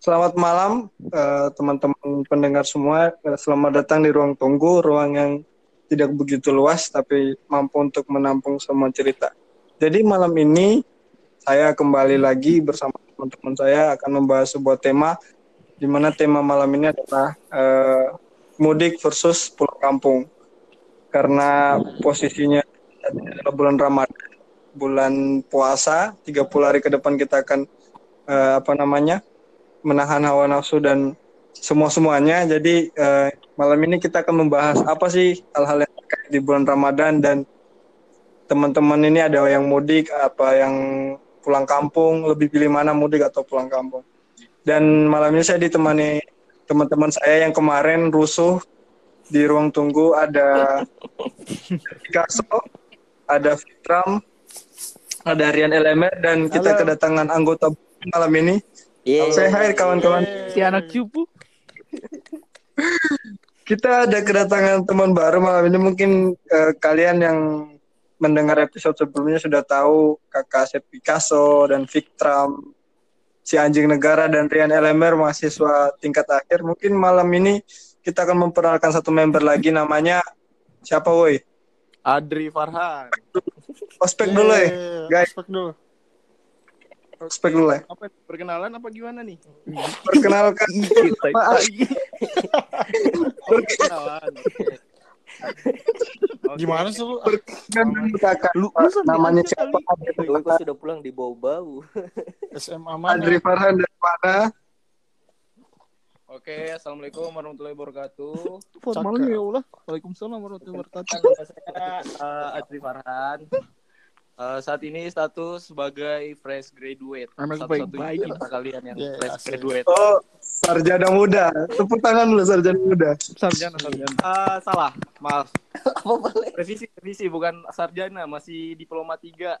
Selamat malam eh, teman-teman pendengar semua. Eh, Selamat datang di ruang tunggu, ruang yang tidak begitu luas tapi mampu untuk menampung semua cerita. Jadi malam ini saya kembali lagi bersama teman-teman saya akan membahas sebuah tema di mana tema malam ini adalah eh, mudik versus pulang kampung. Karena posisinya adalah bulan Ramadan, bulan puasa, 30 hari ke depan kita akan eh, apa namanya? Menahan hawa nafsu dan semua semuanya. Jadi eh, malam ini kita akan membahas apa sih hal-hal yang terkait di bulan Ramadan dan teman-teman ini ada yang mudik, apa yang pulang kampung, lebih pilih mana mudik atau pulang kampung. Dan malam ini saya ditemani teman-teman saya yang kemarin rusuh di ruang tunggu ada Picasso, ada Fitram, ada Rian Elemer dan kita Halo. kedatangan anggota malam ini. Yeay. Saya hai kawan-kawan. Si anak cupu. Kita ada kedatangan teman baru malam ini. Mungkin eh, kalian yang mendengar episode sebelumnya sudah tahu kakak Sep Picasso dan Victram, si anjing negara dan Rian Elemer mahasiswa tingkat akhir. Mungkin malam ini kita akan memperkenalkan satu member lagi namanya siapa woi? Adri Farhan. Ospek dulu ya, guys. Ospek dulu. Ospek dulu ya. Apa perkenalan apa gimana nih? Perkenalkan Kita Maaf. perkenalan. Oke. Gimana sih lu? perkenalkan kakak. Lu, lu Namanya siapa? Gue kok sudah pulang di bau-bau. SMA mana? Adri Farhan dari mana? Oke, assalamualaikum warahmatullahi wabarakatuh. Formalnya ya Allah. Waalaikumsalam warahmatullahi wabarakatuh. Nama saya eh, Adri Farhan. Eh, saat ini status sebagai fresh graduate. Anak baik-baik kalian yang Yeah, fresh asik. graduate. Oh, sarjana muda. Tepuk tangan dulu sarjana muda. Sarjana, sarjana. Ah, salah, maaf. Apa boleh? Revisi, revisi bukan sarjana, masih diploma 3.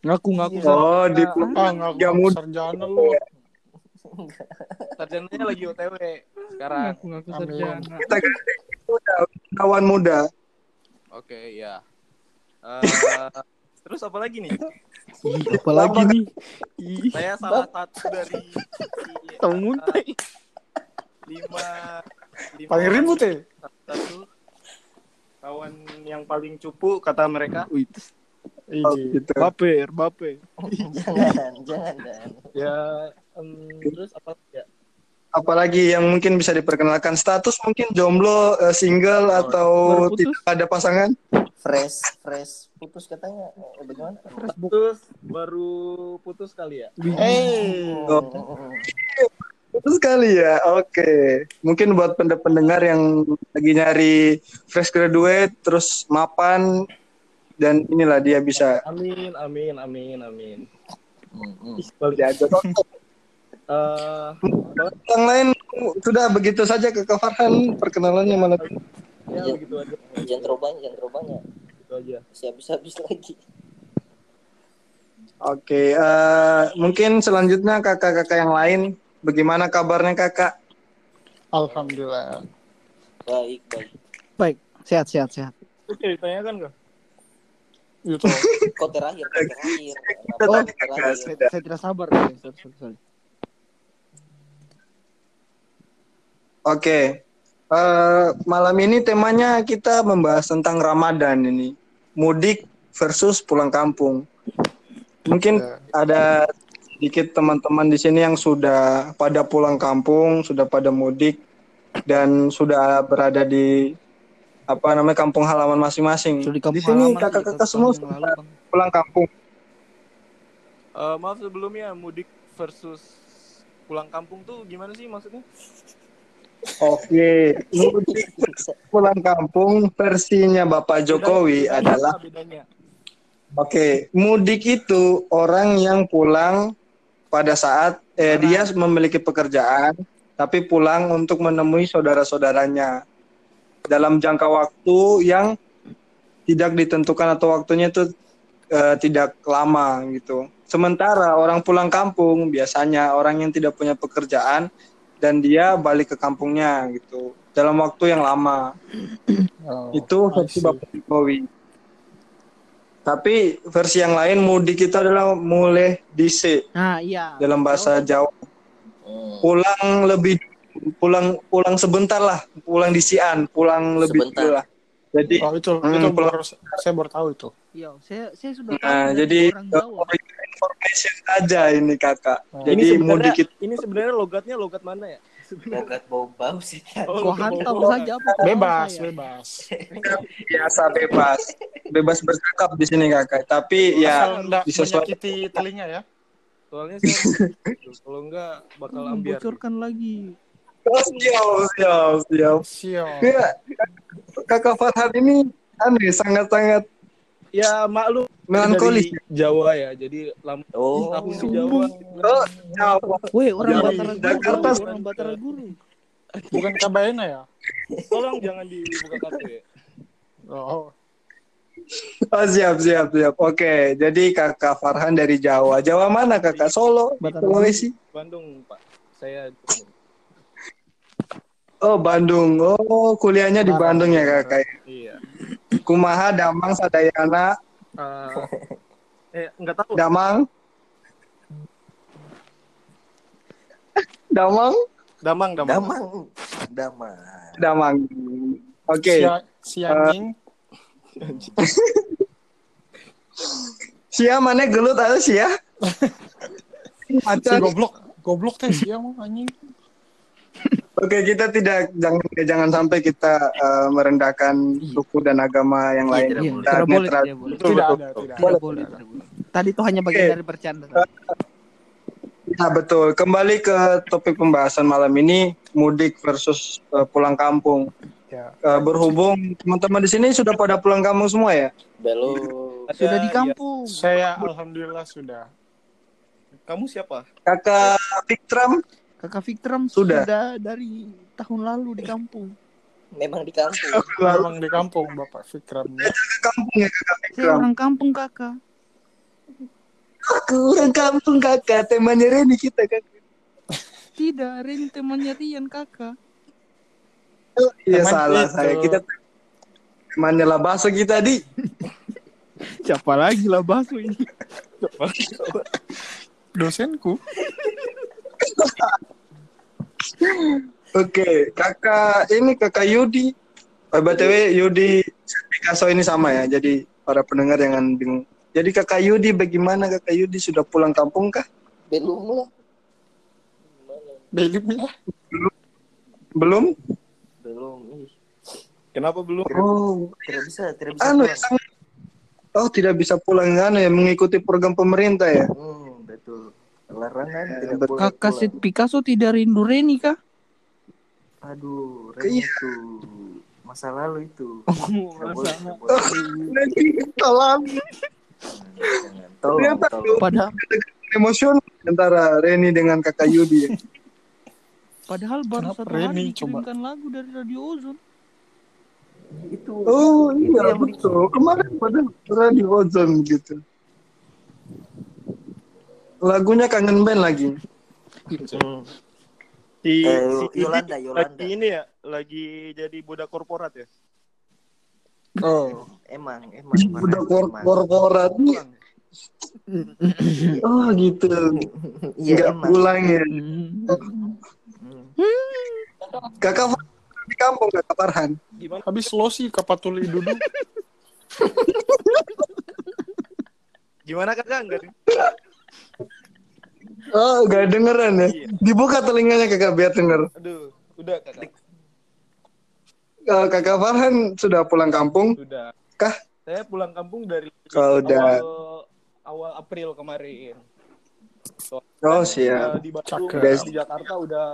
Ngaku ngaku. Oh, di Ah, ngaku ngaku muda. sarjana lu. Sarjananya lagi OTW sekarang. Ngaku ngaku sarjana. kita ganti muda, kawan muda. Oke, ya. Eh, terus apa lagi nih? Apalagi nih? Saya salah satu dari muntah. eh, lima, lima Paling ribut ya? satu kawan yang paling cupu kata mereka. Wih. Oh, gitu. Baper, baper. jangan, jangan, jangan. Ya, em, terus apa ya? Apalagi yang mungkin bisa diperkenalkan status mungkin jomblo, eh, single Oh, atau putus. tidak ada pasangan. Fresh, fresh. Putus katanya. Eh, Bagaimana? Putus baru putus kali ya? Eh. Oh. Betul sekali ya. Oke. Mungkin buat pende- pendengar yang lagi nyari fresh graduate terus mapan dan inilah dia bisa Amin, amin, amin, amin. Mm-mm. diajak. Eh, yang lain sudah begitu saja ke Kak Farhan perkenalannya malam ya Iya. begitu aja. Jangan terlalu banyak, jangan terlalu banyak. Begitu aja. Masih habis-habis lagi. Oke, eh, mungkin selanjutnya kakak-kakak yang lain, bagaimana kabarnya kakak? Alhamdulillah. Baik, baik. Baik, sehat sehat sehat. Oke, ditanyakan gak? Itu. Kok terakhir, kok terakhir. Kakak terakhir? sudah. Saya tidak sabar. Sorry, sorry, sorry. Oke, Eh, malam ini temanya kita membahas tentang Ramadan ini, mudik versus pulang kampung. Mungkin Ya. ada sedikit teman-teman di sini yang sudah pada pulang kampung, sudah pada mudik dan sudah berada di apa namanya kampung halaman masing-masing. Di kampung Di sini kakak-kakak semua sudah lalu, pulang kampung. Eh, maaf sebelumnya mudik versus pulang kampung tuh gimana sih maksudnya? Oke, mudik pulang kampung versinya Bapak Jokowi Bedanya- adalah bedanya. Oke, mudik itu orang yang pulang pada saat eh, dia memiliki pekerjaan, tapi pulang untuk menemui saudara-saudaranya dalam jangka waktu yang tidak ditentukan atau waktunya itu eh, tidak lama gitu. Sementara orang pulang kampung biasanya orang yang tidak punya pekerjaan dan dia balik ke kampungnya gitu dalam waktu yang lama. Oh, Itu versi. Bapak Jokowi. Tapi versi yang lain mudik itu adalah mulai dise Nah, iya. dalam bahasa Jawa. Hmm. pulang lebih pulang pulang sebentar lah, pulang di Sian, pulang lebih Sebentar. dulu lah. Jadi Oh itu Hmm, itu pulang. baru saya baru tahu itu. Iya, saya saya sudah tahu nah, dari jadi orang Jawa. Information aja ini kakak. Oh. Jadi ini mudik itu ini sebenarnya logatnya logat mana ya? Logat bau-bau sih kan. Oh, Kau hantam saja apa Bebas, saya? bebas. biasa bebas, bebas bercakap di sini kakak. Tapi ya Asal enggak disesuaikan. menyakiti telinga ya. Soalnya saya kalau enggak bakal Hmm, ambiar. bocorkan lagi. Oh, siap, siap, siap. Siap. Ya, kakak Farhan ini aneh, sangat-sangat Ya maklum melankolis. Jawa ya. Jadi lama Oh, tahun di Jawa. Oh, Jawa. Woi, orang Jadi, Batara Guru, Jakarta- orang Batara Guru. Bukan Kabayana ya? Tolong jangan dibuka kartu ya. Oh. Oh, siap, siap, siap. Oke, jadi kakak Farhan dari Jawa. Jawa mana kakak? Solo, Sulawesi. Bandung, Pak. Saya Oh, Bandung. Oh, kuliahnya di Bandung ya kakak. Kumaha, Damang, Sadayana, Eh, eh enggak tahu. Damang. Damang, Damang, Damang. Damang. Damang. Damang. Oke. Si, si anjing. Sia mana gelut atau sia? si goblok. Goblok teh si mau anjing. Oke, kita tidak jangan jangan sampai kita eh, merendahkan suku dan agama yang lain. tidak Iya, boleh. Kita tidak boleh, netral. tidak boleh. Tidak boleh, tidak boleh. Tadi itu hanya bagian Oke. dari bercanda. Ya, betul. Kembali ke topik pembahasan malam ini mudik versus eh, pulang kampung. Ya. Eh, berhubung teman-teman di sini sudah pada pulang kampung semua ya. Belum. Ada- Sudah di ya. kampung. Saya alhamdulillah sudah. Kamu siapa? Kakak Fiktram Kakak Fiktram Sudah. sudah. dari tahun lalu di kampung. Memang di kampung. Memang di kampung Bapak Fikram. ya. kampung ya kakak Saya Fiktram. orang kampung kakak. Aku orang kampung kakak. Temannya Reni kita kakak. Tidak, Ren temannya Rian kakak. Oh, iya Teman salah itu. saya. Kita temannya lah bakso kita di. Siapa lagi lah bakso ini? Dosenku. Oke, kakak ini kakak Yudi. Oh, btw Yudi Picasso ini sama ya. Jadi para pendengar jangan bingung. Jadi kakak Yudi bagaimana kakak Yudi sudah pulang kampung kah? Belum lah. Belum ya. Belum? Belum. Ih, Kenapa belum? Oh, Tidak bisa, tidak bisa. anu ya pulang. sangat. Oh, tidak bisa pulang kan ya mengikuti program pemerintah ya. Hmm. Larangan Ya, tidak boleh Kakak pulang. Picasso tidak rindu Reni kah? Aduh, Iya. Ren itu masa lalu itu. Oh, Tidak boleh, masa. tidak boleh. Tolong. Tolong. Padahal, emosional antara Reni dengan kakak Yudi. padahal baru Kenapa satu Reni hari coba? dikirimkan lagu dari Radio Ozon. Itu. Oh itu iya betul. Kemarin pada radio ozon gitu. Lagunya kangen band lagi. Hmm. Si, Eh, si Yolanda, ini Yolanda. lagi ini ya, lagi jadi budak korporat ya. Oh. Emang, emang. Udah Farhan, kor emang. korporat. Pulang. Oh gitu. Iya, Nggak emang. pulang ya. Hmm. Kakak di kampung kakak Farhan. Gimana? Habis lo sih kapatuli duduk. Gimana kakak? Enggak Oh gak dengeran ya. Iya. Dibuka telinganya kakak biar denger. Aduh, udah kakak. Eh, kakak Farhan sudah pulang kampung. Sudah. Kah? Saya pulang kampung dari Kalau udah- awal, awal April kemarin. Oh Eh, siap. di Bandung, Cakep. di Jakarta udah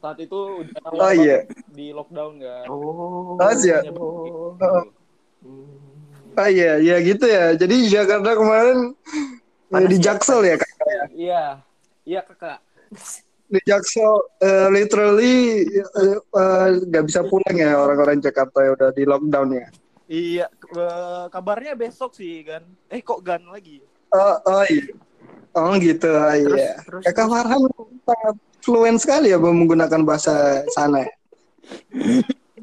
saat itu udah awal Oh, iya. di lockdown kan. Oh. Oh, siap. Oh. Hmm. Oh iya, iya gitu ya. Jadi di Jakarta kemarin ya, Panas di ya? Jaksel ya kakak. Iya, iya kakak. Di Jaksel eh, literally eh, eh, nggak bisa pulang ya orang-orang Jakarta ya udah di lockdown ya. Iya, eh, kabarnya besok sih kan. Eh kok gan lagi? Oh, oh iya. Oh gitu, ah, iya. terus, Kakak terus. Farhan sangat fluent sekali ya menggunakan bahasa sana. ya.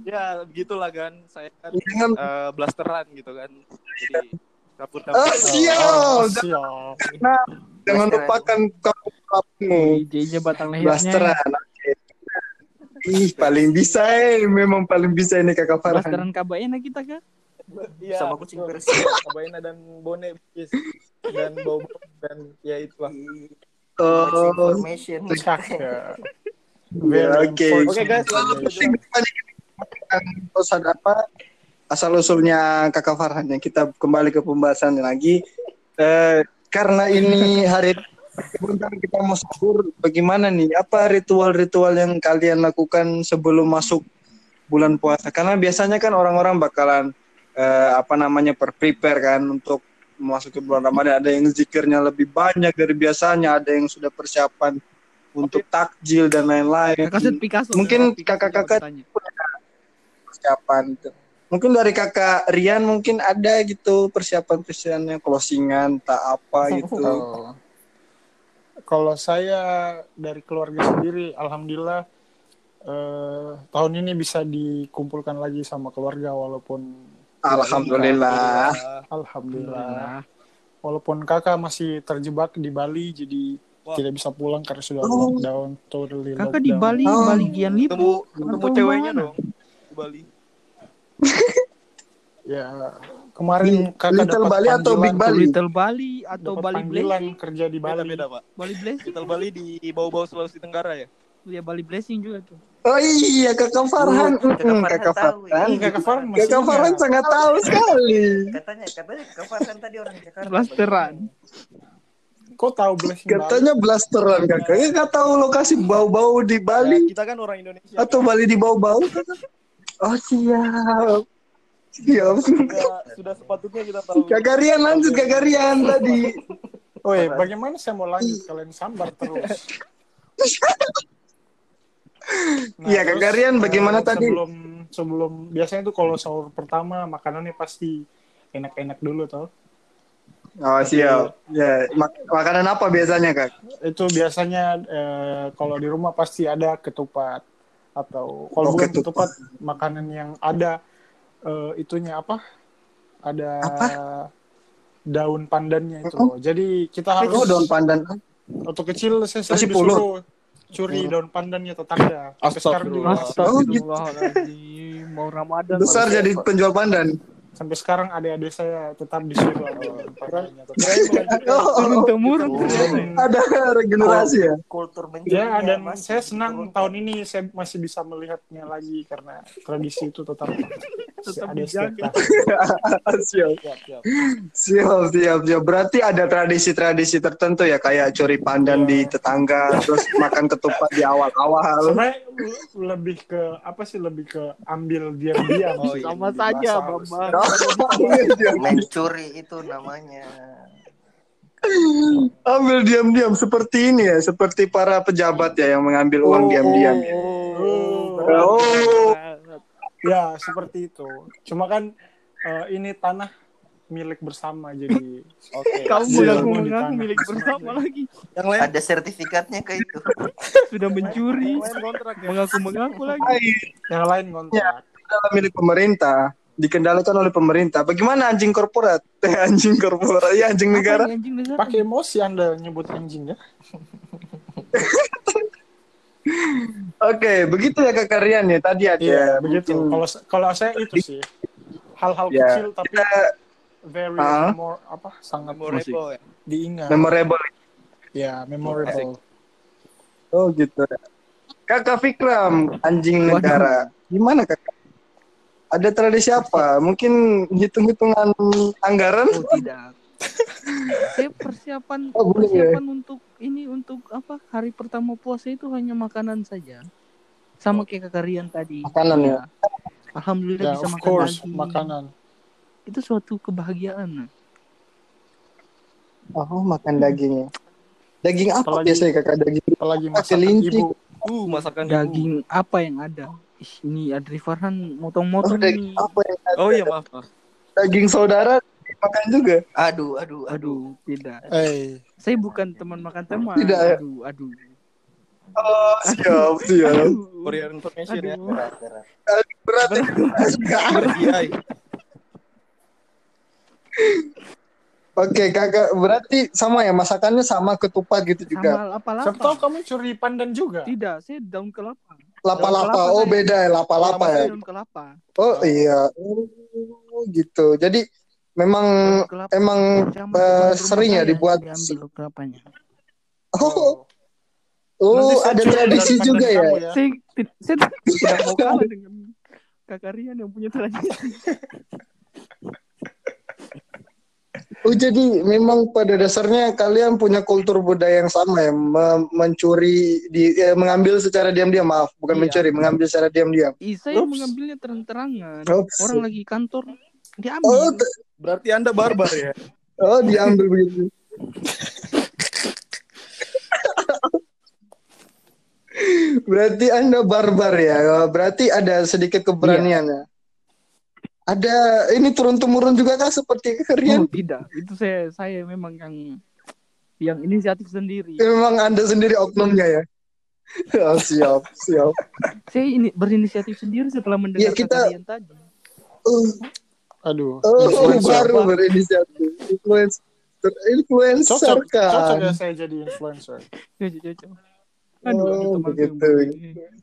Ya begitulah kan. Saya kan eh, blasteran gitu kan. Jadi kabur Oh, kabur. siap. Oh, siap. Jangan Blasteran. lupakan kamu batang Blasteran. lehernya. Oke. Ih, paling bisa eh. Memang paling bisa ini kakak Farhan. Blasteran kabaena kita kah? Iya, Sama kucing Persia. Kabaina dan Bone Bis. dan Bobo dan ya itulah. Oh, information. Oke. Oke guys, terus ada apa asal usulnya kakak Farhan ya kita kembali ke pembahasan lagi. Eh, karena ini hari sebentar kita mau sahur bagaimana nih? Apa ritual-ritual yang kalian lakukan sebelum masuk bulan puasa? Karena biasanya kan orang-orang bakalan eh, apa namanya prepare kan untuk memasuki bulan Ramadan. Ada yang zikirnya lebih banyak dari biasanya ada yang sudah persiapan untuk takjil dan lain-lain. Mungkin Picasso kakak-kakak- persiapan gitu. Mungkin dari kakak Rian mungkin ada gitu persiapan persiapannya closingan tak apa gitu. Oh. Kalau saya dari keluarga sendiri, alhamdulillah eh, tahun ini bisa dikumpulkan lagi sama keluarga walaupun Alhamdulillah. alhamdulillah walaupun kakak masih terjebak di Bali jadi Wah. tidak bisa pulang karena sudah Oh. lockdown totally Kakak di lockdown. Bali, Oh. Bali Gian Ketemu Lipo. ketemu Atau ceweknya mana? dong di Bali. Ya kemarin kakak Little dapat Bali atau Big Bali? Little Bali atau dapat Bali Blessing. kerja di Beda Bali. beda pak. Bali Blessing. Little Bali di bau-bau Sulawesi Tenggara ya. Ya Bali Blessing juga tuh. Oh iya kakak Farhan, Oh, kakak Mm, Farhan kakak tahu, Farhan, iya. Kakak Farhan kakak sangat tahu sekali. Katanya, katanya Kak Farhan tadi orang Jakarta. Blasteran. Kok tahu blessing Bali? Katanya blasteran kakak, kakak tahu lokasi bau-bau di Ya, Bali kita kan orang Indonesia. atau Bali di bau-bau? Oh siap, siap. Sudah, sudah sepatutnya kita tahu. Kakak Rian lanjut kakak Rian tadi. Oi, bagaimana saya mau lanjut kalian sambar terus? Iya, Kak terus, Garian, bagaimana tadi? Sebelum sebelum biasanya tuh kalau sahur pertama makanannya pasti enak-enak dulu tau. Oh siap. Ya, mak- makanan apa biasanya kak? Itu biasanya eh, kalau di rumah pasti ada ketupat atau kalau Oh, bukan ketupat. makanan yang ada eh, itunya apa? Ada daun pandannya itu. loh. Jadi kita harus Oh daun pandan. waktu kecil saya sering disuruh curi daun pandannya tetangga. Sekarang juga Astagfirullah. Ramadan. Besar jadi penjual pandan. Sampai sekarang adik-adik saya tetap disuruh ada daun pandannya. Turun temurun. Ada regenerasi ya. Kultur mencuri. Ya, dan saya senang tahun ini saya masih bisa melihatnya lagi karena tradisi itu tetap, Tetap dijaga. siap. Siap, siap. Siap, siap, siap. Berarti ada tradisi-tradisi tertentu ya, kayak curi pandan di tetangga, terus makan ketupat di awal-awal. Sebenarnya lebih ke apa sih lebih ke ambil diam-diam. Oh, iya. Sama saja, Bambang. mencuri itu namanya. Ambil diam-diam seperti ini ya, seperti para pejabat ya yang mengambil uang diam-diam. ya. Oh, Oh. Ya seperti itu. Cuma kan eh, ini tanah milik bersama jadi Oke. Kamu Siap. mengaku-mengaku milik bersama lagi. Yang lain Ada sertifikatnya ke itu. Sudah mencuri. ya. Mengaku-mengaku lagi. Yang lain kontrak. adalah milik pemerintah, dikendalikan oleh pemerintah. Bagaimana anjing korporat? anjing korporat, ya anjing negara? Pakai emosi Anda nyebut anjing ya? Oke, begitu ya Kak Rian ya. Tadi ada Iya, begitu. Kalau kalau saya itu sih hal-hal Ya, kecil tapi kita- very Ah. more apa sangat Memorable ya. diingat. memorable. ya, memorable. Oh gitu. Kakak Fikram, anjing Waduh. negara. Gimana kakak? Ada tradisi apa? Mungkin hitung-hitungan anggaran? Oh tidak. Saya persiapan Oh, boleh ya? persiapan untuk ini untuk apa hari pertama puasa itu hanya makanan saja. Sama kayak kakak Rian tadi. Makanan ya? Alhamdulillah Ya, bisa of makan course, lagi. makanan. Itu suatu kebahagiaan. Oh, makan daging ya. Daging apa Apalagi- biasanya kakak daging? Apalagi Pakai masakan linci. ibu. Uh, masakan ibu. Daging apa yang ada? Ih, ini Adri Farhan Oh, motong-motong daging nih. apa yang ada? Oh iya maaf. maaf. Daging saudara makan juga. Aduh, aduh, aduh. Aduh, tidak. Eh, Saya bukan teman makan teman. Tidak, ya? Aduh, aduh. Oh, siap, siap. Aduh. For your information ya. Aduh. Berat, berat. Berat. ya. GI. Oke, kakak berarti sama ya masakannya sama ketupat gitu juga. Sama lapa-lapa. Siapa tahu kamu curi pandan juga. Tidak, saya daun kelapa. Lapa-lapa. Oh, beda ya, lapa-lapa ya. daun kelapa. Oh, iya. Oh, gitu. Jadi memang kelapa. emang rumah sering ya dibuat diambil loh kelapanya. Oh, Nanti oh saya ada tradisi juga ya. ya. Saya, ti- saya tidak mau kalah dengan kakak Rian yang punya tradisi. Oh, jadi memang pada dasarnya kalian punya kultur budaya yang sama ya, me- mencuri di eh, mengambil secara diam-diam, maaf, bukan Iya. mencuri, mengambil secara diam-diam. Ih, saya mengambilnya terang-terangan. Orang lagi kantor Oh, diambil. t- Berarti Anda barbar ya? oh diambil begitu. Berarti Anda barbar ya. Berarti ada sedikit keberanian ya. Ada ini turun temurun juga kah seperti Oh, kalian? tidak. Itu saya saya memang yang yang inisiatif sendiri. Memang Anda sendiri oknumnya ya. Oh, siap, siap. Saya ini berinisiatif sendiri setelah mendengar Ya, kita- kakak Rian tadi. Uh, Aduh. oh, influencer. baru berinisiatif. Influencer, influencer Cocok, cocok kan. ya saya jadi influencer. Cocok, cocok. Aduh, Oh, begitu.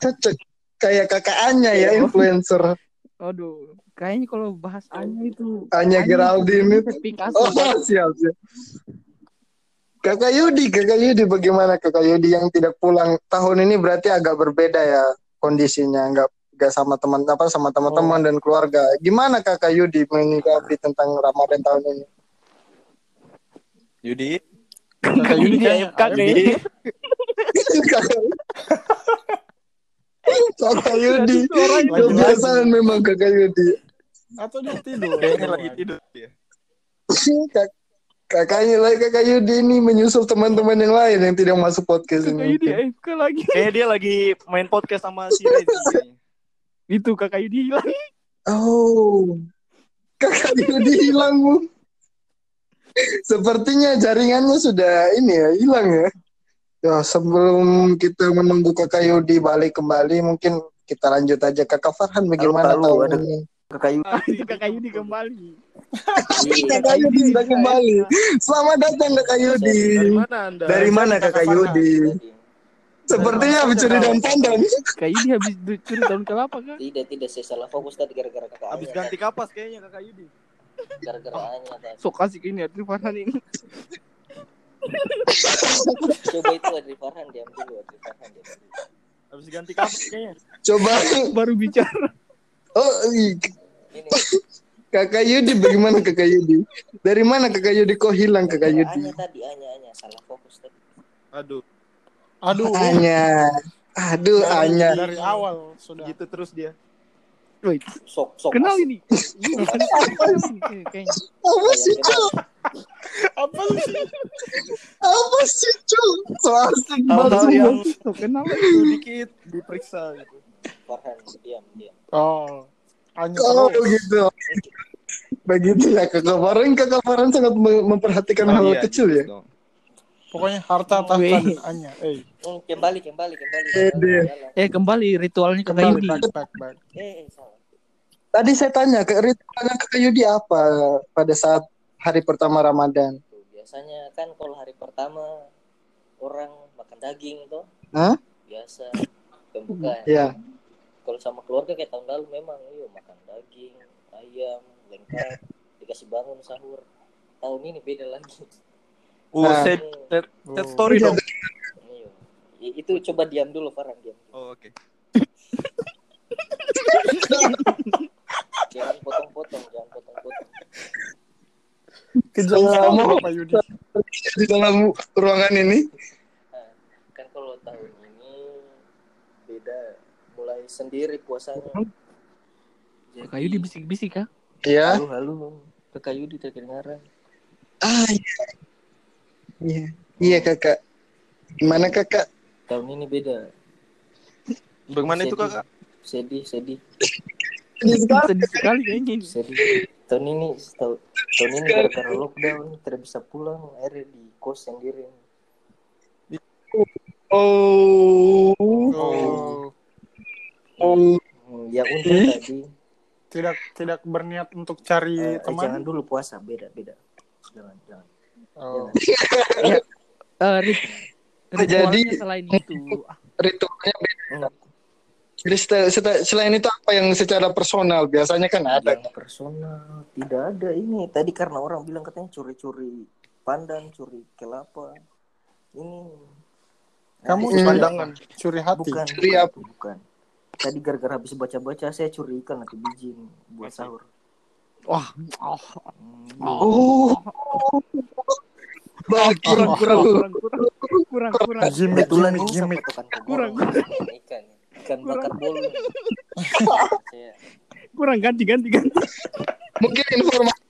Cocok. Kayak kakak Anya ya, influencer. Aduh, kayaknya kalau bahas Anya itu Anya Geraldine itu. Oh, siap, siap. Kakak Yudi, kakak Yudi bagaimana kakak Yudi yang tidak pulang tahun ini berarti agak berbeda ya kondisinya, nggak nggak sama teman apa sama teman-teman dan keluarga. Gimana kakak Yudi menyikapi tentang Ramadan tahun ini? Yudi, Kakak Yudi AFK kakak Yudi, Suaranya Lagi- kebiasaan memang kakak Yudi. atau dia tidur. kayaknya lagi tidur ya. Kak- Kakaknya lagi kakak Yudi ini menyusul teman-teman yang lain yang tidak masuk podcast Kakak ini. Yudi AFK lagi. Kayaknya dia lagi main podcast sama si Rezi. Itu kakak Yudi hilang. Oh, kakak Yudi hilang bu. Sepertinya jaringannya sudah ini ya hilang ya. Ya sebelum kita menunggu kakak Yudi balik kembali, mungkin kita lanjut aja kakak Farhan bagaimana ini? Kakak Yu. Ah, itu kakak Yudi kembali. kakak Yudi sudah kembali. Selamat datang kakak Yudi. Dari mana Anda? Dari mana kakak. Yudi? Sepertinya habis curi daun pandan. Kakak Yudi habis curi daun kelapa kan? Tidak, tidak saya salah fokus tadi gara-gara kakak Habis ganti kapas kayaknya kakak Yudi. Gara-gara Anya tadi. Sok kasih ini Adri Farhan ini. Coba itu Adri Farhan diam dulu Adri Farhan diam dulu. Habis ganti kapas kayaknya. Coba. Baru bicara. Oh, Ini kakak Yudi bagaimana kakak Yudi? Dari mana kakak Yudi kok hilang kakak Yudi? Anya tadi Anya Anya salah fokus tadi. Aduh, Aduh. Anya. Aduh, Dari, Anya. dari awal sudah. gitu terus dia. Wait, Sok sok. kenal ini. Apa sih, Cuk? Apa sih? Apa sih, Cuk? So asik banget. yang kenal. sedikit diperiksa gitu. Farhan diam diam. Oh. Hanya Oh, terus. begitu. Begitu ya. Kakak Farhan sangat mem- memperhatikan hal iya, kecil ya. Pokoknya harta tahta dan Anya. Eh, Hmm, kembali kembali kembali. Eh kembali ritualnya kakak kembali Yudi. back back back. Eh, eh. Tadi saya tanya, ke ritualnya kakak Yudi apa pada saat hari pertama Ramadan? Biasanya kan kalau hari pertama orang makan daging tuh. Hah? Biasa pembukaan. Ya. Kalau sama keluarga kayak tahun lalu memang yuk makan daging, ayam, lengkap, dikasih bangun sahur. Tahun ini beda lagi. Uh, Nah. set, set, set Oh. story dong. Iya. Itu coba diam dulu Farhan diam. Oh, oke. Jangan potong-potong, jangan potong-potong. Mau- Bapak Yudi. Di dalam ruangan ini. Nah, kan kalau tahun ini beda mulai sendiri puasanya. Kakak Yudi bisik-bisik kah? Ya. Halo, halo. Kakak Yudi terdengaran. Ah, iya. Iya. Iya, kakak. Gimana kakak? Tahun ini beda. Bagaimana itu Sedih. kakak? Sedih, sedih, Sedih sekali kayaknya ini. sedih. Tahun ini, tahun, tahun ini gara-gara lockdown tidak bisa pulang, akhirnya di kos sendiri. Oh. Oh. Oh. Hmm, yang untung Hmm? tadi, Tidak tidak berniat untuk cari eh, teman. jangan dulu puasa, beda, beda. Jangan, jangan. Oh. Eh, rit ritualnya Jadi- selain itu. Ritualnya beda. Hmm. Jadi selain itu apa yang secara personal biasanya kan ada. Yang personal tidak ada ini tadi karena orang bilang katanya curi-curi pandan curi kelapa ini Kamu Hmm. pandangan curi hati. bukan Curi bukan, apa? bukan tadi gara-gara habis baca-baca saya curi ikan nanti biji buat sahur Wah, oh, Hmm, Oh. Bagi kurang, kurang, kurang, kurang, kurang, kurang. Ini sama gimik. tukang Kurang. ikan ikan Kurang. bakar bolu kurang ganti, ganti, ganti. mungkin informasi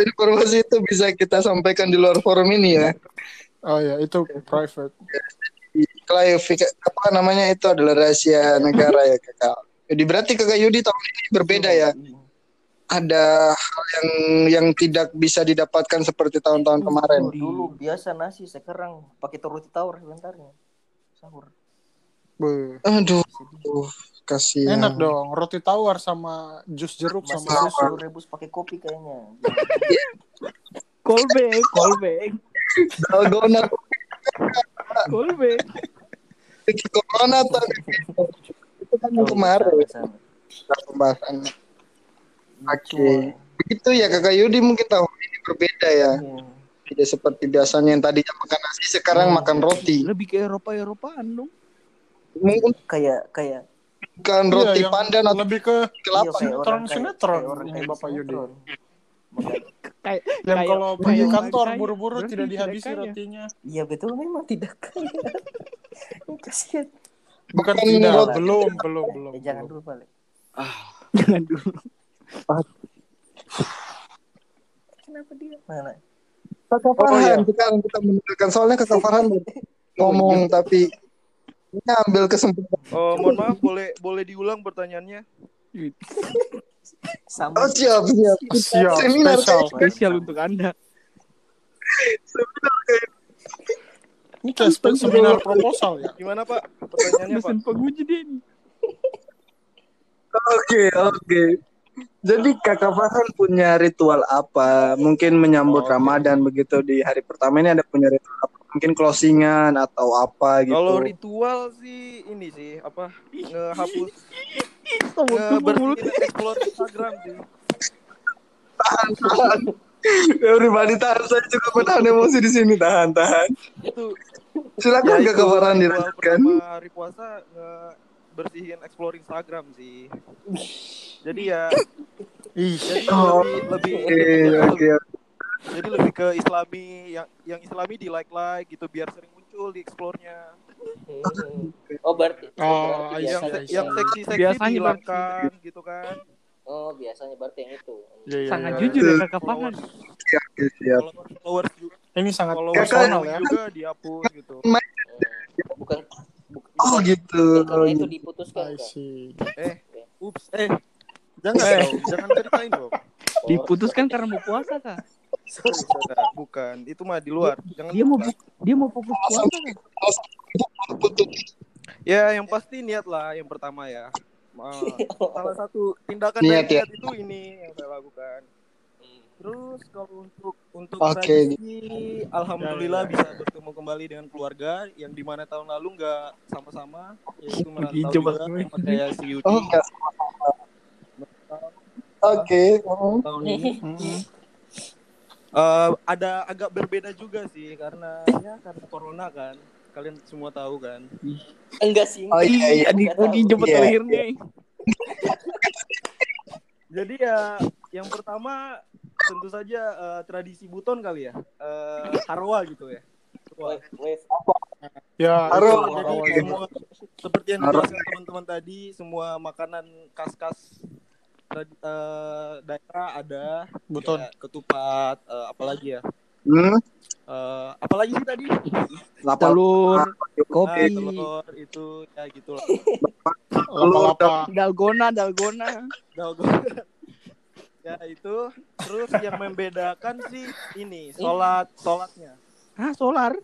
informasi itu bisa kita sampaikan di luar forum ini ya. Oh ya, itu private. Klarifikasi apa namanya itu adalah rahasia negara ya kakak. Jadi berarti kakak Yudi tahun ini berbeda ya. Ada hal yang yang tidak bisa didapatkan seperti tahun-tahun kemarin. dulu, dulu biasa nasi sekarang pakai roti tawar sebentarnya sahur Beuh. Aduh, sedih kasihan. Enak dong, roti tawar sama jus jeruk masih sama susu. susu rebus pakai kopi kayaknya Callback, callback, Dalgona callback. corona tuh. Itu kan yang kemarin Sana, pembahasannya. Oke. Cuma, Begitu ya kakak Yudi mungkin tahun ini berbeda ya. iya. Tidak seperti biasanya yang tadinya makan nasi sekarang makan roti. Lebih ke Eropa-Eropaan dong. Mungkin kayak kayak bukan Iya, roti pandan atau lebih ke kelapa. iya, kayak orang- kayak- sinetron kayak orang ini Bapak Yudi. sinetron. Kayak yang kalau pergi kantor buru-buru tidak dihabisi kaya. rotinya. Iya betul memang tidak kaya. Kasihan. Bukan Bukan tidak, roti. belum, belum, belum. Eh, jangan dulu balik. Jangan dulu. Kenapa dia? Mana? Kakak Farhan sekarang kita mendengarkan soalnya kakak Farhan ngomong tapi ini ambil kesempatan. Oh, mohon maaf, boleh boleh diulang pertanyaannya? Sama. Oh siap siap. Siap, Seminar spesial. Spesial untuk Anda. Ini kayak seminar proposal ya. Gimana Pak? Pertanyaannya Pak? Mesin penguji dia ini. Oke oke. Jadi kakak Farhan punya ritual apa? Mungkin menyambut Oke. Ramadan begitu di hari pertama ini ada punya ritual apa? Mungkin closingan atau apa gitu. Kalau ritual sih ini sih apa ngehapus ngebersihin explore Instagram sih. tahan. Everybody tahan saya juga menahan emosi di sini tahan tahan. Itu Silakan ya kakak Farhan ritual dilanjutkan. pertama hari puasa ngebersihin explore Instagram sih. Jadi ya Ih, jadi Oh, lebih lebih Oke oke. jadi lebih ke islami yang yang islami di like like gitu biar sering muncul di explore-nya. Hmm. Oh berarti. Oh, berarti I Yang see, biasanya- I see. yang seksi-seksi Biasanya dihilangkan gitu kan. Oh biasanya berarti yang itu. iya, iya, Sangat iya. jujur ya kakak Farhan. Siap followers juga, Ini sangat followers personal ya. juga dihapus gitu. Hmm. Bukan. bu- Oh bukan- gitu. bukan itu diputuskan. Eh, ups, eh, jangan Eh. dong, jangan ceritain dong. Diputuskan karena mau puasa kak. Sorry. Bukan, itu mah di luar. Jangan Dia mau buka. dia mau fokus puasa kak. Ya, yang pasti niat lah yang pertama ya. Salah satu tindakan Niat ya. niat itu ini yang saya lakukan. Terus kalau untuk untuk Oke. tradisi, alhamdulillah Ya, ya, bisa bertemu kembali dengan keluarga yang di mana tahun lalu nggak sama-sama, yaitu merantau juga kayak si Yudi. Oh enggak. Oke. oh. tahun ini Mm-mm. Eh, ada agak berbeda juga sih karena ya karena corona kan kalian semua tahu kan Enggak sih. Oh iya iya. Tadi mau dijemput Iya. lahirnya. jadi ya yang pertama tentu saja eh, tradisi buton kali ya Eh, harwa gitu ya Harwa. Wave. Ya, Haro. itu Jadi semua seperti yang Harwa. dijelaskan teman-teman tadi semua makanan khas-khas eh, daerah ada Buton. Ketupat eh, apalagi ya Hmm. Eh, apalagi sih tadi Lapar. Telur, Nah, kopi, telur itu ya gitulah Lapa-lapa. dalgona, dalgona. Dalgona. ya itu terus yang membedakan sih ini sholat sholatnya Hah, solar?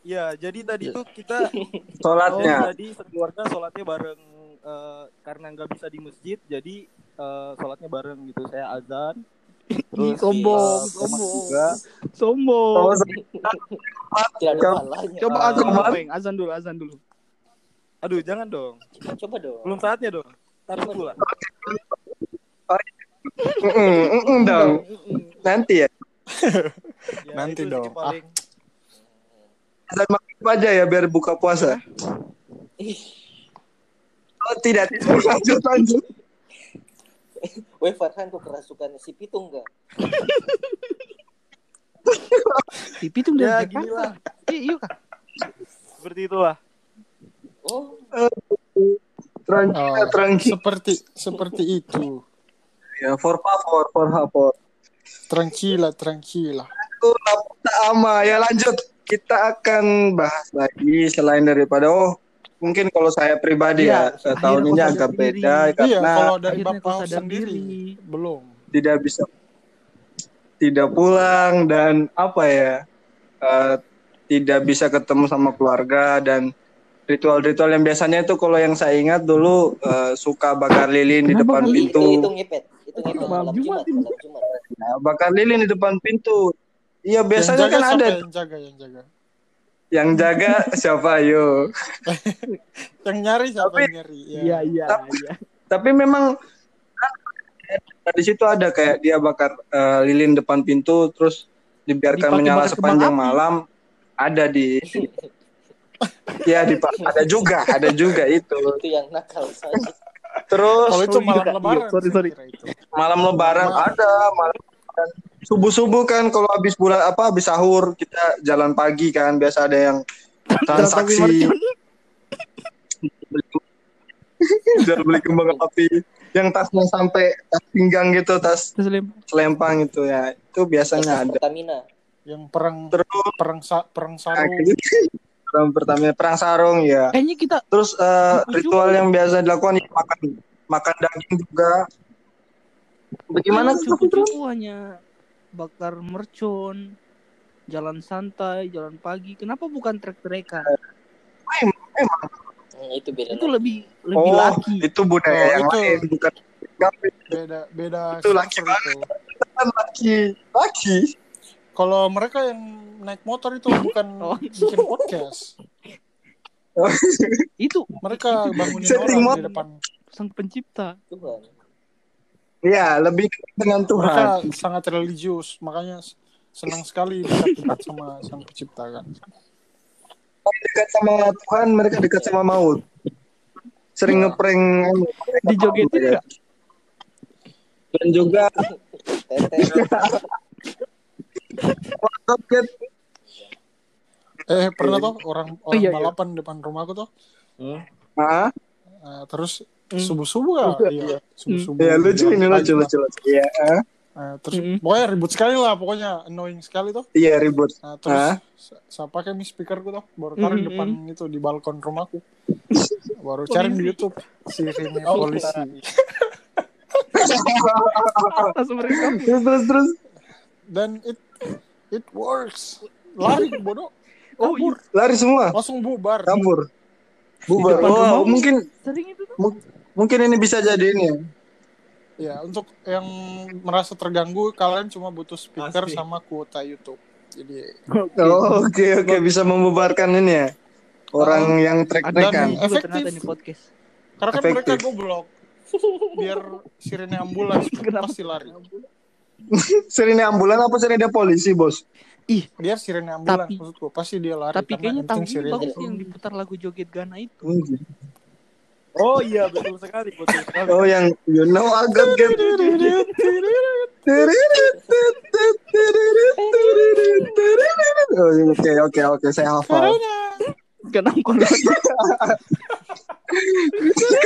ya jadi tadi tuh kita Sholatnya. oh, tadi sekeluarga sholatnya bareng eh, karena nggak bisa di masjid jadi eh, sholatnya bareng gitu saya azan Terus, sombong, eh, sombong, juga. sombong. Coba Ah, azan dulu. Azan dulu, azan dulu. Aduh, jangan dong. Coba dong. Belum saatnya dong. Taruh pula. mm-mm dong. Nanti ya. Ya, Nanti dong. Paling. Azan maghrib aja ya biar buka puasa. Oh tidak, lanjut lanjut. Weh Farhan kok kerasukan si Pitung gak? Si Pitung Ya, dari gini lah. Jakarta. Eh, iya kak. Seperti itulah. Oh, Tranquila, Oh, tranquila. seperti seperti itu. Ya, for favor, for favor. Tranquila, tranquila. Itu tak ama. Ya lanjut. Kita akan bahas lagi selain daripada oh mungkin kalau saya pribadi Iya, ya tahun ini agak sadar beda diri. iya, karena kalau dari bapak sendiri diri. belum. tidak bisa tidak pulang dan apa ya eh, tidak bisa ketemu sama keluarga dan ritual-ritual yang biasanya itu kalau yang saya ingat dulu eh, suka bakar lilin di Kenapa depan kali itu pintu itu. Itu malam Jumat. Nah, bakar lilin di depan pintu iya Yang biasanya jaga kan ada yang jaga yang jaga. Yang jaga siapa ayo Yang nyari siapa Tapi- yang nyari? Ya. Iya, iya, Tapi- iya. tapi memang kan di situ ada kayak dia bakar eh, lilin depan pintu terus dibiarkan menyala sepanjang api. malam ada di ya di ada juga ada juga itu Itu yang nakal saja. terus Kalau itu iya, malam lebaran. Iya, sorry, sorry. malam lebaran ada malam subuh subuh kan kalau habis bulan apa habis sahur kita jalan pagi kan biasa ada yang transaksi. Jual beli kembang api. Yang tasnya sampai tas pinggang gitu tas selempang gitu ya. Itu biasanya ada. Pertamina. Yang perang terus perang sa- perang sarung. perang pertama perang sarung ya. Kayaknya kita terus Kupu ritual juga. yang biasa dilakukan ya makan makan daging juga. Bagaimana cupu-cupu hanya bakar mercon, jalan santai, jalan pagi. Kenapa bukan trek-trekan? Hmm, itu beda. Itu lagi. lebih lebih oh laki. itu budaya Oh, yang itu. lain bukan Beda beda Itu laki kan laki laki Kalau mereka yang naik motor itu bukan Oh. bikin podcast. Itu Mereka bangunin Setting orang di depan. sang pencipta. Tuhan. Ya lebih dengan Mereka Tuhan sangat religius, makanya senang sekali dekat-dekat sama sang pencipta kan. dekat sama Tuhan mereka dekat sama maut sering ngeprank Dijogetin ya. nggak? dan juga joget Eh pernah tuh orang orang iya, iya. balapan depan rumahku tuh. Hmm. ah Eh, terus Hmm. subuh subuh ya, iya subuh subuh. ya lucu ini lucu lucu lucu iya ah. terus Mm-mm. pokoknya ribut sekali lah, pokoknya annoying sekali tuh. iya ribut Nah, terus Ah. sa- saya pakai mi speakerku tuh, baru taruh di depan Mm-mm. itu di balkon rumahku. baru cari di. YouTube sirine Oh, polisi. Terus terus terus Dan it it works. Lari bodoh, Oh iya, lari semua langsung bubar. kabur bubar oh rumah. mungkin sering itu tuh. mu- mungkin ini bisa jadi ini ya. Ya, untuk yang merasa terganggu, kalian cuma butuh speaker Asli. sama kuota YouTube. Jadi Oh, oke oke bisa membubarkan ini ya orang yang trek-trekan Dan- juga efektif. nih podcast. karena kan mereka Efektif. goblok. Biar sirene ambulans Kenapa? pasti lari. sirine ambulan apa sirine polisi bos Dia sirene ambulans Tapi- maksudku, pasti dia lari Tapi kayaknya tahun ini bagus yang diputar lagu joget Gana itu. Oh iya betul sekali betul sekali. oh yang you know I got get Oh, Oke oke oke saya hafal. Kenapa corona?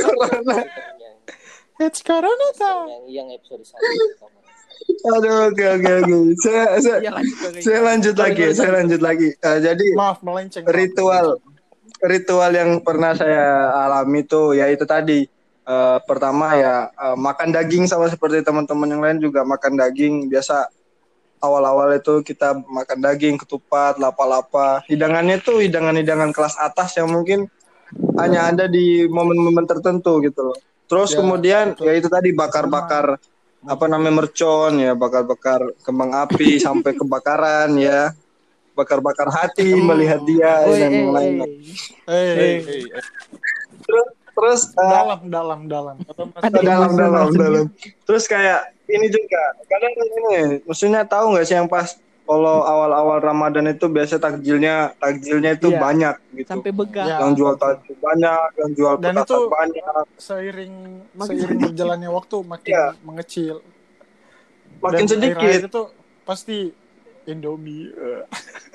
Corona. Yang, It's Corona time. yang, yang episode satu. Aduh oke oke oke. Saya saya Ya lanjut saya lanjut lagi saya lanjut lagi. Eh, jadi Maaf melenceng. ritual ritual yang pernah saya alami itu ya itu tadi Eh, pertama ya eh, makan daging sama seperti teman-teman yang lain juga makan daging biasa awal-awal itu kita makan daging ketupat lapa-lapa hidangannya tuh hidangan-hidangan kelas atas yang mungkin hanya ada di momen-momen tertentu gitu loh terus Ya, kemudian betul. ya itu tadi bakar-bakar apa namanya mercon ya bakar-bakar kembang api sampai kebakaran ya bakar-bakar hati melihat dia Oi, dan eh, yang lain eh. Eh, Hey, hey, hey. terus terus eh, dalam dalam dalam. Ada dalam emosional dalam sendiri. dalam terus kayak ini juga kadang ini maksudnya tahu nggak sih yang pas kalau awal-awal Ramadan itu biasa takjilnya takjilnya itu Iya. banyak gitu Sampai begah. Ya. yang jual takjil banyak yang jual Dan petasan itu- banyak Seiring Makin seiring berjalannya waktu makin Iya. mengecil. makin Dan sedikit itu pasti Indomie. Eh,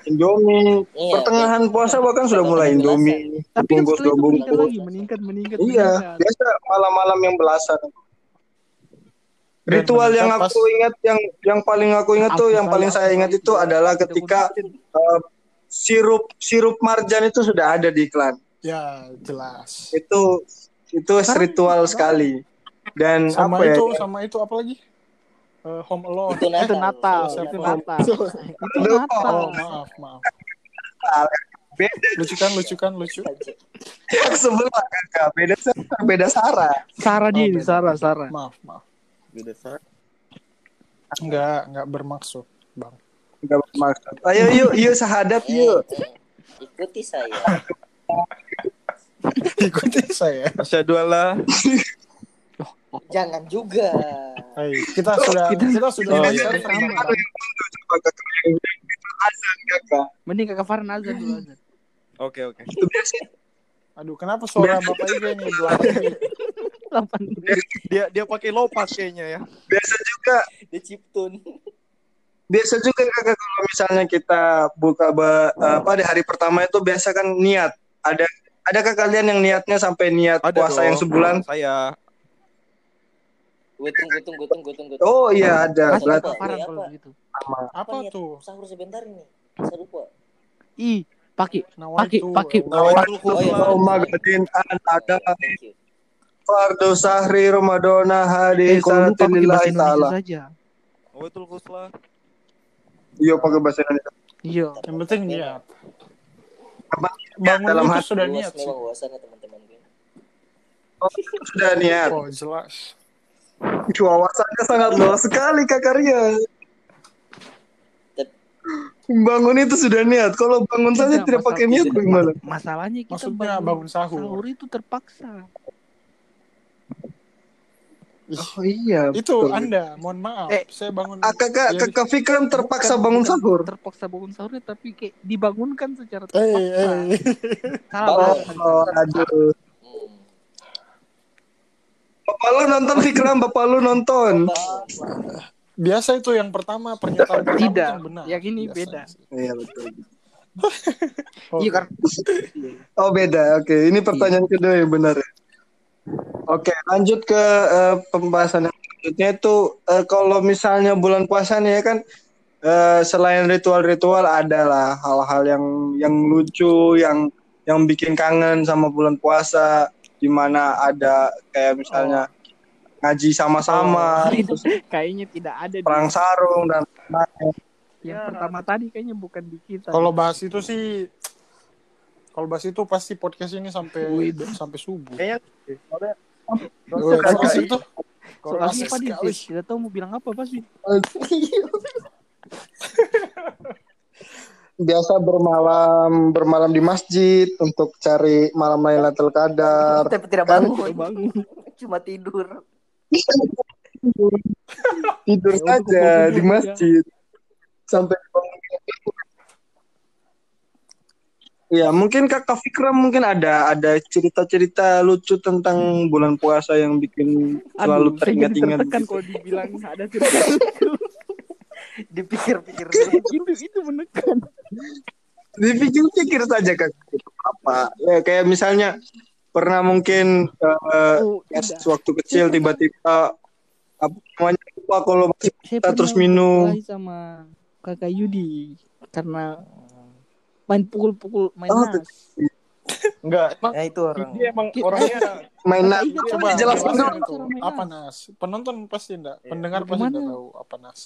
Indomie Iya, pertengahan puasa bahkan sudah mulai Indomie Tapi kan bungkus dua itu meningkat bungkus lagi, meningkat, meningkat, iya meningkat. biasa malam-malam yang belasan ritual yang aku ingat yang yang paling aku ingat tuh yang paling saya- ingat itu adalah ketika eh, sirup sirup marjan itu sudah ada di iklan Ya jelas. itu itu ritual itu sekali dan Sama apa ya itu sama itu apa lagi? Eh, Home Alone. Itu Itu Natal, itu Natal. Itu. Natal. Oh maaf maaf. beda Lucu kan lucu kan lucu. yang sebelah kakak beda beda sara Sarah dia, Oh, ini, beda. Sarah, Sarah. Maaf maaf. Sar. Enggak enggak bermaksud bang. Enggak bermaksud. ayo yuk yuk sahadat yuk Eh, eh, ikuti saya. Ikuti saya. Asyhadu alla Jangan juga. Hai, kita sudah Kita- kita, sudah Oh, iya. Sama. Kakak Mending kakak Farhan azan dulu azan. Oke, oke. Aduh, kenapa suara Bapak ini delapan menit? 8 menit. Dia dia pakai lopas kayaknya ya. biasa juga Dia chiptune. biasa juga kakak kalau misalnya kita buka ba- apa di hari pertama itu biasa kan niat ada adakah kalian yang niatnya sampai niat Ada puasa dong. yang sebulan Saya Gue tunggu, tunggu, tunggu, tunggu. oh iya ada berarti Apa? kalau begitu. sama Apa niat tuh? Sahur sebentar ini. Saya lupa. Ih, pakai Nawaitu. pakai Nawaitul Oh, iya. khusla. Fardu sahri Ramadana Eh, hadi bahasa sanatillahi Indonesia taala saja. Nawaitul khusla. iya pakai bahasa Indonesia Iya. Yang penting niat. Bangun Dalam itu hati. sudah niat sih. teman-teman gue. sudah niat Oh, jelas. wawasannya sangat luas sekali kak Karya Tep- bangun itu sudah niat kalau bangun saja Tidak, pakai niat bagaimana Masalahnya kita Maksudnya bangun sahur. Sahur itu terpaksa. Oh iya itu betul. Anda, mohon maaf. Eh, saya bangun Ah, kakak Ya, kakak Fikram terpaksa Bukan- bangun sahur Terpaksa bangun sahurnya tapi kayak dibangunkan secara Eh, terpaksa. eh. Salah Bangun. bahasa. oh aduh bapak lu nonton Fikram bapak lu nonton Bapak, Biasa itu yang pertama pernyataan pertama Tidak, yang benar. yang ini Biasa. beda. iya betul Oh, Iya oh beda oke ini pertanyaan kedua yang benar ya. Oke lanjut ke eh, pembahasan yang selanjutnya itu eh, kalau misalnya bulan puasa nih ya kan eh, selain ritual-ritual adalah hal-hal yang yang lucu yang yang bikin kangen sama bulan puasa di mana ada kayak misalnya ngaji sama-sama itu kayaknya tidak ada di perang sarung dan lain-lain. yang pertama tadi kayaknya bukan di kita. Kalau bahas itu sih kalau bahas itu pasti podcast ini sampai Wih, sampai subuh. Kayaknya Asik apa sekali. dia tidak tahu mau bilang apa pasti. biasa bermalam bermalam di masjid untuk cari malam Lailatul Qadar tapi tidak Kan- bangun. bangun. Cuma tidur. tidur Ya, saja di masjid sampai bangun. Ya mungkin kakak Fikram mungkin ada ada cerita-cerita lucu tentang bulan puasa yang bikin selalu Aduh, teringat-ingat. gitu. kalau dibilang ada cerita lucu. Dipikir-pikir itu itu menekan. Dipikir-pikir saja kak apa ya kayak misalnya pernah mungkin eh, Oh, waktu kecil tiba-tiba apa namanya lupa kalau masih Saya kita terus minum. sama kakak Yudi karena main pukul-pukul main Oh, nas. enggak, emang Nah itu orang. dia emang orangnya main nas coba cara dong itu apa nas. Penonton pasti enggak, Iya. pendengar pasti enggak tahu apa nas.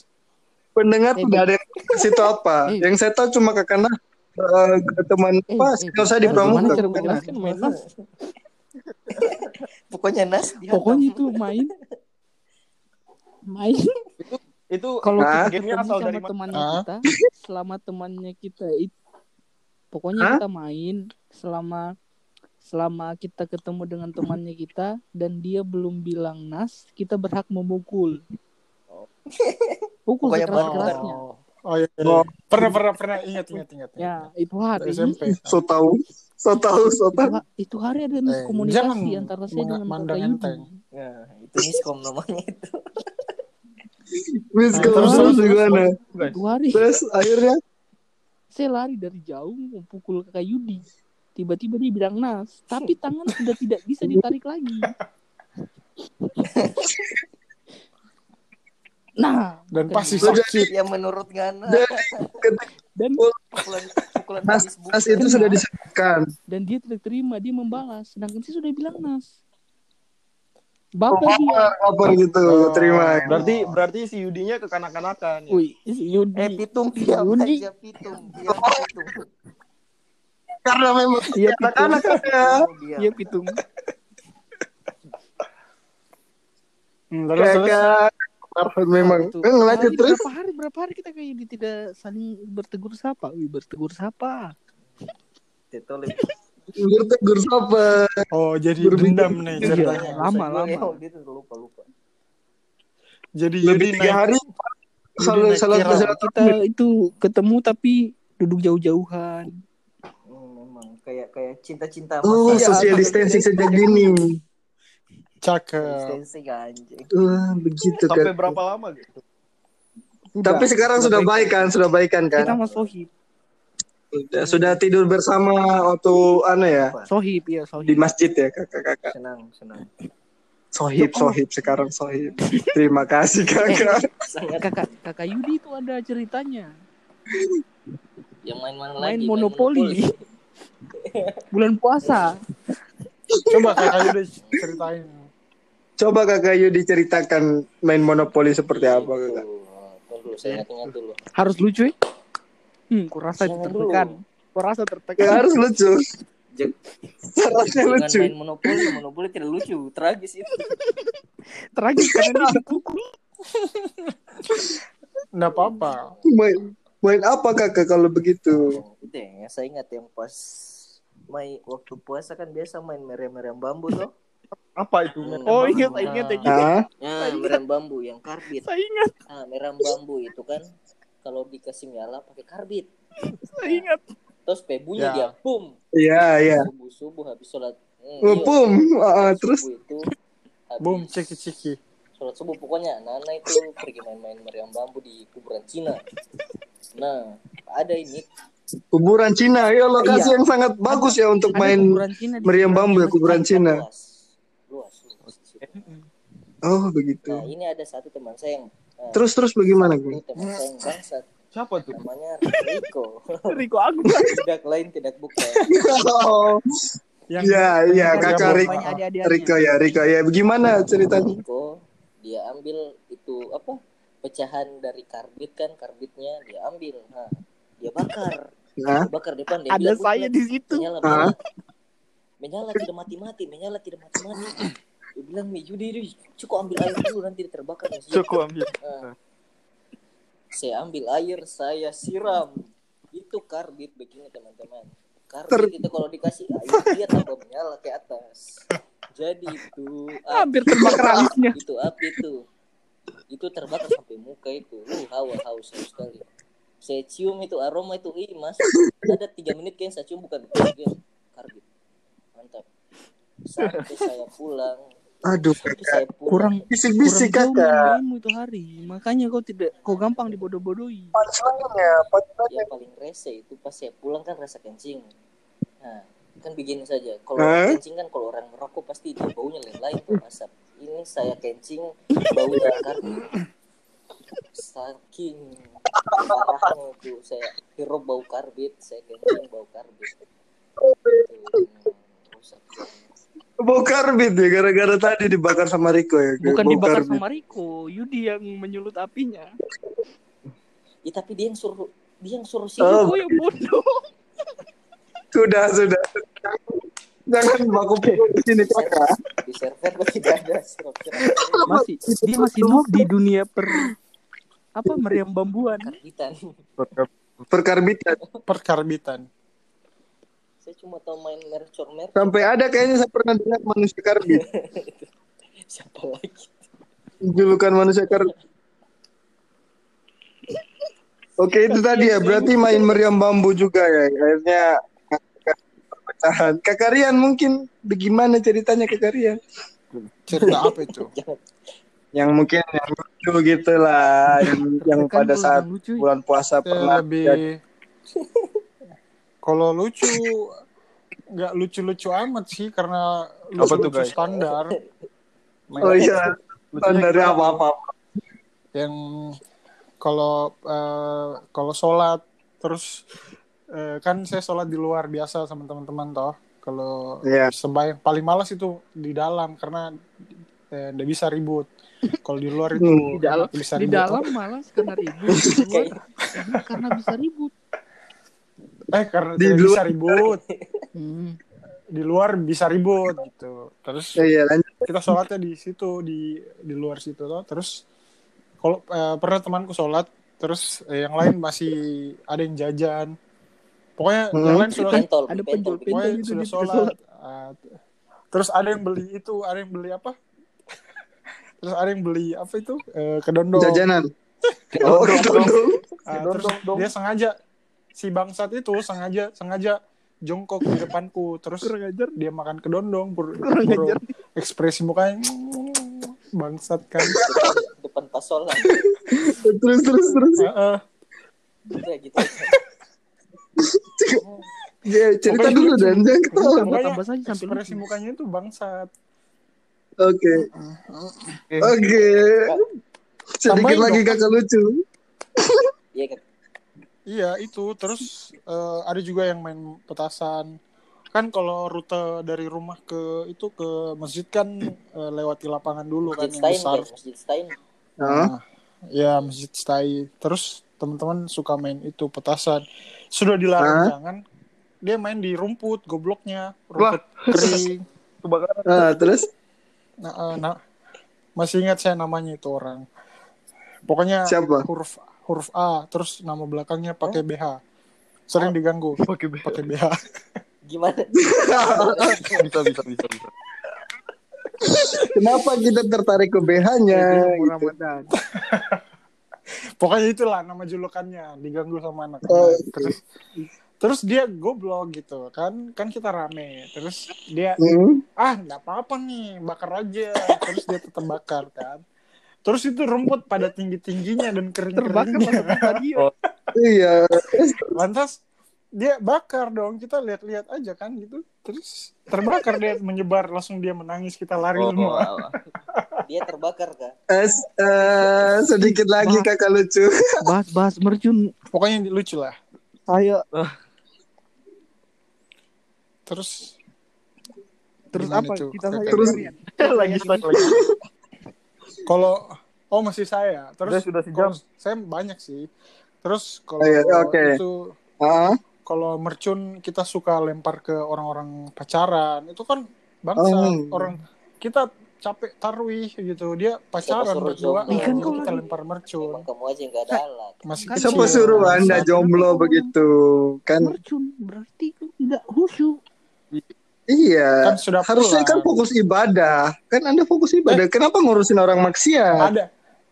pendengar Eh, tidak ada yang situ apa Eh. yang saya tahu cuma kakak nah eh, teman Eh, pas eh, kalau saya di bagaimana pramuka main nas? Pokoknya nas. Pokoknya itu main main Itu kalau Hah? kita asal sama dari temannya kita selama temannya kita itu pokoknya Hah? kita main selama selama kita ketemu dengan temannya kita dan dia belum bilang nas kita berhak memukul pukul Pokoknya sekeras bukan- kerasnya Oh, oh iya, iya. Pernah, pernah, pernah. Ingat, ingat, ingat. ya itu hari SMP. So tahu, so tahu, so itu, tahu. itu hari ada Eh, miskomunikasi jangan antara saya dengan kakak Yudi. Nah, itu miskom namanya itu. Wis Nah, terus, terus gimana? Guys, itu hari Terus akhirnya saya lari dari jauh mau pukul kakak Yudi. Tiba-tiba dia bilang nas tapi tangan sudah tidak bisa ditarik lagi. Nah Dan pasti sakit. Ya menurut Ngana dan pukulan pukulan Nas, Nas itu sudah disebutkan. dan dia tidak terima dia membalas. Sedangkan saya sudah bilang nas baper dia Baper, baper gitu, Oh. terima. berarti berarti si Yudinya kekanak-kanakan ya. wih si Yudi Eh pitung diam Yudi. aja pitung diam pitung. Karena memang iya pitung anak-anak ya. Pitung, diam. iya pitung Hmm, terus. Kakak Marhum memang. Lanjut Hari terus. berapa hari berapa hari kita kayak Yudi tidak saling bertegur sapa wih bertegur sapa Itu lebih Bertegur sapa. Oh, jadi Berbicara. dendam nih Iya. ceritanya. lama, Saya- lama. oh, dia tuh lupa lupa. Jadi Lebih tiga naik, hari. Salah salah kita itu ketemu tapi duduk jauh-jauhan Hmm, memang kayak kayak cinta-cinta Oh, masih- social Iya, distancing sejak dini. Cakep. Distancing anjing. Wah, begitu Sampai kan. berapa lama gitu? Tapi sekarang sudah baik kan, sudah baikan kita kan. sama Sohib Sudah, sudah tidur bersama waktu anu ya Sohib ya di Sohib masjid ya kakak-kakak. Senang, senang. Sohib, sohib sekarang sohib. Terima kasih kakak. Sangat kakak kakak Yudi itu ada ceritanya yang main-main main lagi. monopoli bulan puasa Coba kakak Yudi ceritain. Coba kakak Yudi ceritakan main monopoli seperti apa kakak. Tunggu dulu, saya ingat dulu. harus lucu ya hmm kurasa itu tertekan dulu. kurasa Ya, tertekan harus lucu. Jangan lucu. main monopoli, monopoli tidak lucu, tragis itu. tragis karena dia dipukul Nggak apa-apa. Main, main apa kakak kalau begitu? Oh, itu ya, saya ingat yang pas main waktu puasa kan biasa main meriam-meriam bambu tuh. Apa itu? Hmm. oh ingat ingat Nah? Ya, meriam bambu yang karbit. saya ingat Nah, meriam bambu itu kan kalau dikasih nyala pakai karbit. saya ingat Terus pebunya Ya. dia boom. Iya, iya. Subuh subuh habis sholat. Hmm, Oh, iya, boom. sholat subuh terus? itu habis Boom, ciki-ciki. sholat subuh pokoknya Nana itu pergi main-main meriam bambu di kuburan Cina. Nah, ada ini Kuburan Cina, ya lokasi yang sangat bagus ya untuk Ada main meriam bambu ya kuburan Cina. luas. Luas, luas. Oh begitu. Nah, ini ada satu teman saya yang Terus terus bagaimana gue? Siapa tuh? namanya Rico. Riko aku tidak lain tidak bukan. Oh, Yang Iya iya kakak Riko. Riko ya Riko ya. Bagaimana ceritanya? Rico dia ambil itu apa pecahan dari karbit kan karbitnya dia ambil nah dia bakar Nah, dia bakar depan dia ada bilang, saya "Udah, di situ menyala menyala menyala tidak mati mati menyala tidak mati mati dia bilang Yudi Yudi, cukup ambil air dulu nanti dia terbakar. Masjid." Cukup ambil. Nah, saya ambil air saya siram. Itu karbit begini teman-teman. Karbit itu kalau dikasih air dia tambah menyala ke atas. Jadi itu hampir terbakar alisnya itu api itu. Itu terbakar sampai muka itu. Uh hawa haus haus sekali. Saya cium itu aroma itu ih mas. Ada tiga menit kan saya cium bukan. Karbit. Mantap. Sampai saya pulang aduh kakak. kurang Bisik-bisik kakak. main-mainmu itu hari makanya kau tidak kau gampang dibodoh-bodohi Punchline-nya, punchline. yang paling rese itu pas saya pulang kan rasa kencing nah kan begini saja kalau Hah? kencing kan kalau orang merokok pasti dia baunya lain-lain tuh asap ini saya kencing baunya karbit saking parahnya itu saya hirup bau karbit saya kencing bau karbit Itu, rusak Bau karbit ya gara-gara tadi dibakar sama Riko ya. bukan Bau dibakar karbit. sama Riko Yudi yang menyulut apinya ya, tapi dia yang suruh dia yang suruh sih Oh. Riko yang bodoh Sudah sudah. Jangan baku pukul di sini kakak. di server tidak ada Masih dia masih noob di dunia per apa meriam bambuan. karbitan. Perkarbitan. perkarbitan. Saya cuma tahu main mercor mercor. Sampai ada kayaknya saya pernah dengar manusia karbit. Siapa lagi? Julukan manusia karbit. Oke itu tadi ya berarti main meriam bambu juga ya akhirnya perpecahan. Kakarian mungkin bagaimana ceritanya Kakarian? Cerita apa itu? Yang mungkin yang lucu gitu lah yang, yang Kan pada saat bulan puasa pernah lebih kalau lucu nggak lucu-lucu amat sih karena Apa tuh, lucu-lucu guys? standar Oh iya dari apa-apa. yang kalau eh, kalau sholat terus eh, kan saya sholat di luar biasa sama teman-teman toh kalau Iya. sebayang paling malas itu di dalam karena eh, nggak bisa ribut kalau di luar itu Hmm. Di dalam- bisa di dalam malas karena ribut di luar karena bisa ribut. Eh karena Di luar- bisa ribut Hmm. di luar bisa ribut gitu terus Iya lanjut. kita sholatnya di situ di di luar situ toh terus kalau eh, pernah temanku sholat terus eh, yang lain masih ada yang jajan pokoknya Hmm. yang lain sudah pentol, Ada pentol. penjual pokoknya gitu sudah di sholat. Ah, terus ada yang beli itu ada yang beli apa terus ada yang beli apa itu eh, kedondong Jajanan. Oh, kedondong. Ah, terus dia sengaja si bangsat itu sengaja sengaja jongkok di depanku terus Kurang ajar. dia makan kedondong bur, Kurang buru- ajar. ekspresi mukanya bangsat kan depan pas sholat. terus terus terus. Heeh. Udah gitu. Ya, cerita Pokoknya dulu lucu. dan jangan ketawa. Tambah saja sampai ekspresi mukanya itu bangsat Oke. Oke. Sedikit lagi kakak lucu. Iya kan. Iya itu. Terus eh, ada juga yang main petasan. Kan kalau rute dari rumah ke itu ke masjid kan eh, lewati lapangan dulu kan Masjid yang Stein, besar. Kan? Masjid Stein. Nah, ya masjid stay terus teman-teman suka main itu petasan. Sudah dilarang Hah? jangan. Dia main di rumput gobloknya. Rumput kering. Ah, terus? Nah, eh, nah, masih ingat saya namanya itu orang. Pokoknya siapa? huruf huruf A terus nama belakangnya pakai BH sering diganggu Pakai B. pakai BH Gimana? Bisa bisa bisa bisa. Kenapa kita tertarik ke BH-nya? Gitu? Ramadan. pokoknya itulah nama julukannya diganggu sama anak Oh, terus terus dia goblok gitu kan kan kita rame terus dia Hmm? ah nggak apa-apa nih bakar aja terus dia tetap bakar kan terus itu rumput pada tinggi tingginya dan kering Terbakar masuk keringnya stadion. Iya. lantas dia bakar dong kita lihat-lihat aja kan gitu terus terbakar dia menyebar langsung dia menangis kita lari Oh, semua alah. Dia terbakar kah? Es, eh, sedikit lagi kakak lucu. Bahas-bahas mercun pokoknya lucu lah saya terus terus Gimana apa tuh? kita saya Terus- lagi lagi. Kalau oh masih saya terus Udah, sudah sejam. kalau- saya banyak sih terus kalau Oh, iya, oke. itu Ah, kalau mercun kita suka lempar ke orang-orang pacaran itu kan bangsa Oh. orang kita capek tarwih gitu dia pacaran berdua? Ikan jadi kau kita lagi. lempar mercun Emang kamu aja yang gak ada alat. masih Kan kecil siapa suruh anda jomblo begitu? Kan mercun berarti kan tidak khusyuk. Iya. kan sudah Harusnya kan pulang. fokus ibadah. Kan anda fokus ibadah. Kenapa ngurusin orang maksiat? ada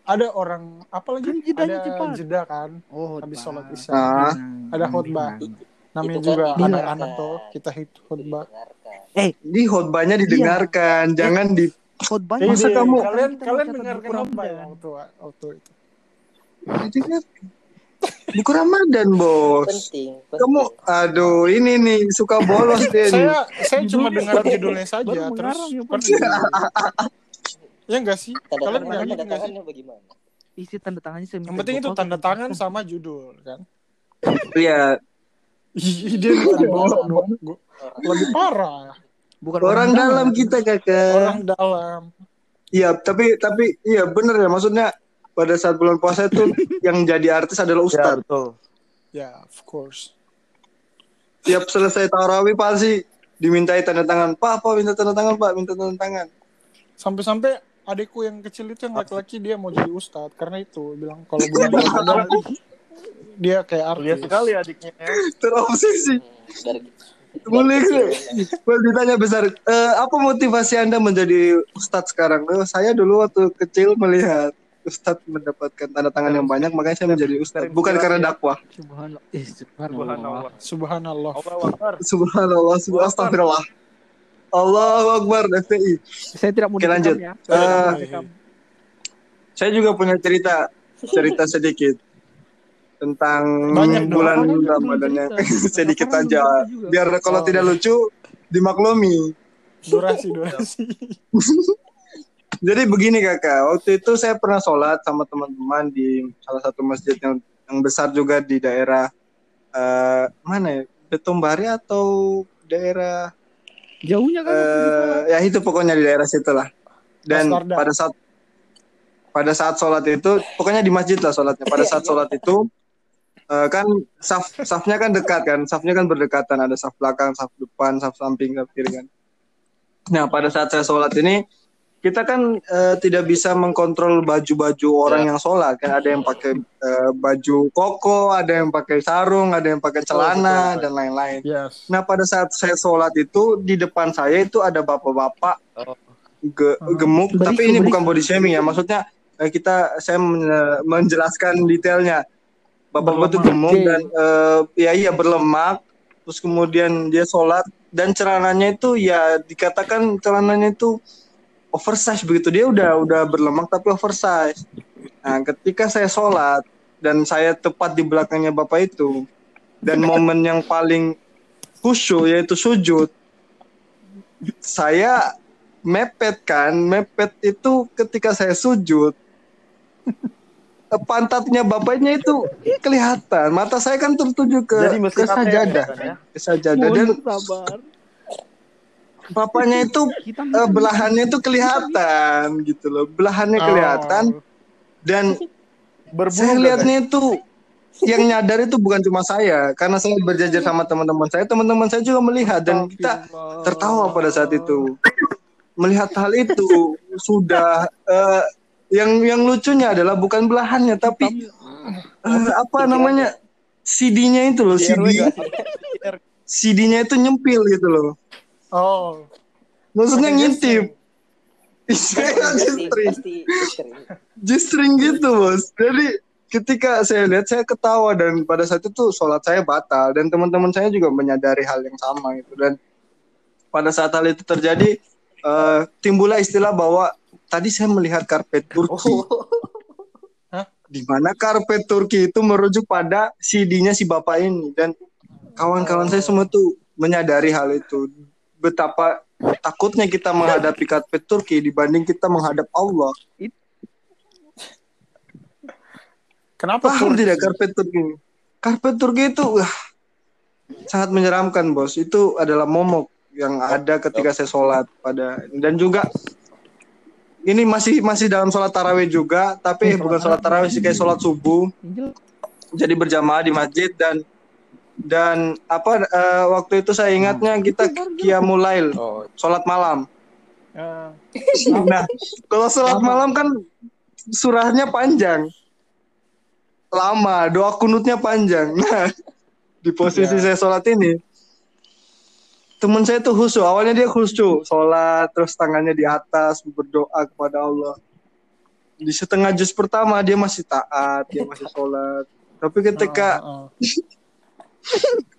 ada orang apa lagi Kan jedanya ada cepat. jeda kan Oh, habis sholat isya Ah. Ada khutbah. namanya Itu kan juga didengarkan. anak-anak tuh kita hit khutbah Didengarkan. Di khotbahnya didengarkan, jangan di Khotbah Jadi, Masa kamu- kalian kalian dengarkan buku khutbah ya waktu waktu itu didengarkan. Buku Ramadan, Bos. Penting. penting. Kamu aduh, ini nih suka bolos deh nih. saya saya cuma Judulnya dengar judulnya saja baru terus ya, kan ya enggak sih Tanda kalian tangan, enggak tanda enggak sih tangannya bagaimana? isi tanda tangannya saya yang penting itu tanda tangan sama judul kan Iya, dia Orang. lebih parah bukan orang dalam kita, Kakak. orang dalam Iya, tapi tapi iya bener ya maksudnya pada saat bulan puasa itu yang jadi artis adalah Ya ustadz. betul. ya of course Tiap selesai tarawih pasti dimintai tanda tangan. Pak, Pak minta tanda tangan, Pak, minta tanda tangan. Sampai-sampai adekku yang kecil itu yang laki-laki dia mau jadi ustadz karena itu bilang kalau bulan Ramadan dia kayak artis. sekali adiknya ya. Terobsesi. Hmm, Boleh memang. Boleh ditanya besar. Eh, apa motivasi Anda menjadi ustadz sekarang? Eh, saya dulu waktu kecil melihat ustadz mendapatkan tanda tangan yang banyak, makanya saya menjadi ustadz. Bukan karena dakwah. Subhanallah. Eh, subhanallah. Subhanallah. Subhanallah. Allah Akbar. Subhanallah, subhanallah, astagfirullah. Allahu Akbar, FPI. Saya tidak mau Oke, lanjut. ya. Eh, Saya juga punya cerita, cerita sedikit tentang Banyak bulan Ramadan yang sedikit aja. Biar kalau Oh, tidak iya. lucu dimaklumi. Durasi, durasi. Jadi begini kakak, waktu itu saya pernah sholat sama teman-teman di salah satu masjid yang yang besar juga di daerah eh, mana ya, Betombari atau daerah Jauhnya kan. eh, ya itu pokoknya di daerah situ lah. Dan pada saat pada saat sholat itu, pokoknya di masjid lah sholatnya. Pada saat sholat itu eh, kan saf safnya kan dekat kan, safnya kan berdekatan, ada saf belakang, saf depan, saf samping, saf kiri kan. Nah pada saat saya sholat ini kita kan eh, tidak bisa mengkontrol baju-baju orang yang sholat kan ada yang pakai eh, baju koko, ada yang pakai sarung, ada yang pakai celana dan lain-lain. Yes. Nah pada saat saya sholat itu di depan saya itu ada bapak-bapak Oh. ge- gemuk, Beriku, tapi ini beriku. bukan body shaming ya, maksudnya eh, kita saya men- menjelaskan detailnya. Bapak-bapak itu gemuk Oke. dan eh, ya iya berlemak, terus kemudian dia sholat dan celananya itu ya dikatakan celananya itu oversize begitu dia udah udah berlemak tapi oversize. Nah ketika saya sholat dan saya tepat di belakangnya bapak itu dan momen yang paling khusyuk yaitu sujud saya mepet kan mepet itu ketika saya sujud pantatnya bapaknya itu kelihatan mata saya kan tertuju ke Jadi ke sajadah kan ya? ke sajadah dan Mohon sabar. Bapaknya itu eh, belahannya itu kelihatan gitu loh belahannya kelihatan. Oh. dan Berbulu saya lihatnya itu yang nyadar itu bukan cuma saya. Karena saya berjajar sama teman-teman saya teman-teman saya juga melihat. Dan kita tertawa pada saat itu. Melihat hal itu sudah eh, yang yang lucunya adalah bukan belahannya tapi eh, apa namanya? CD-nya itu loh CD? CD-nya itu nyempil gitu loh Oh. maksudnya ngintip. pasti istri. G-string gitu bos. Jadi ketika saya lihat saya ketawa dan pada saat itu sholat saya batal dan teman-teman saya juga menyadari hal yang sama gitu. Dan pada saat hal itu terjadi eh, timbullah istilah bahwa tadi saya melihat karpet Turki. Oh, di mana karpet Turki itu merujuk pada CD-nya si bapak ini. Dan kawan-kawan saya semua tuh menyadari hal itu betapa takutnya kita menghadapi karpet Turki dibanding kita menghadap Allah. Kenapa paham Turki? tidak karpet Turki? Karpet Turki itu wah, sangat menyeramkan bos. Itu adalah momok yang ada ketika saya sholat pada dan juga ini masih masih dalam sholat tarawih juga tapi bukan sholat tarawih sih kayak sholat subuh. Jadi berjamaah di masjid dan dan apa eh, waktu itu saya ingatnya kita qiyamulail Oh, sholat malam. Ah, nah kalau sholat malam kan surahnya panjang. Lama doa kunutnya panjang. Nah di posisi Ya. saya sholat ini teman saya tuh khusyuk. Awalnya dia khusyuk sholat terus tangannya di atas berdoa kepada Allah. Di setengah juz pertama dia masih taat dia masih sholat. Tapi ketika ah, ah.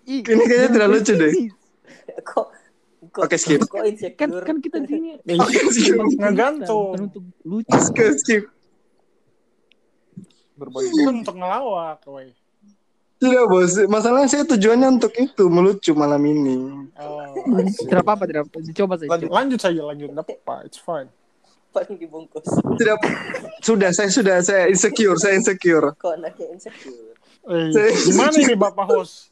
Ini kayaknya tidak lucu deh. kok kok Oke, skip. kok Kan kan kita di sini Oke, skip. ngegantung. untuk lucu. skip skip berbagi untuk ngelawak, woi. tidak bos masalahnya saya tujuannya untuk itu melucu malam ini Oh, Tidak apa-apa, tidak apa. Coba saja. Lanjut. lanjut saja, lanjut. Tidak apa, it's fine. paling dibungkus tidak sudah saya sudah saya insecure saya insecure kok anaknya insecure Eh, Saya- gimana ini Bapak host?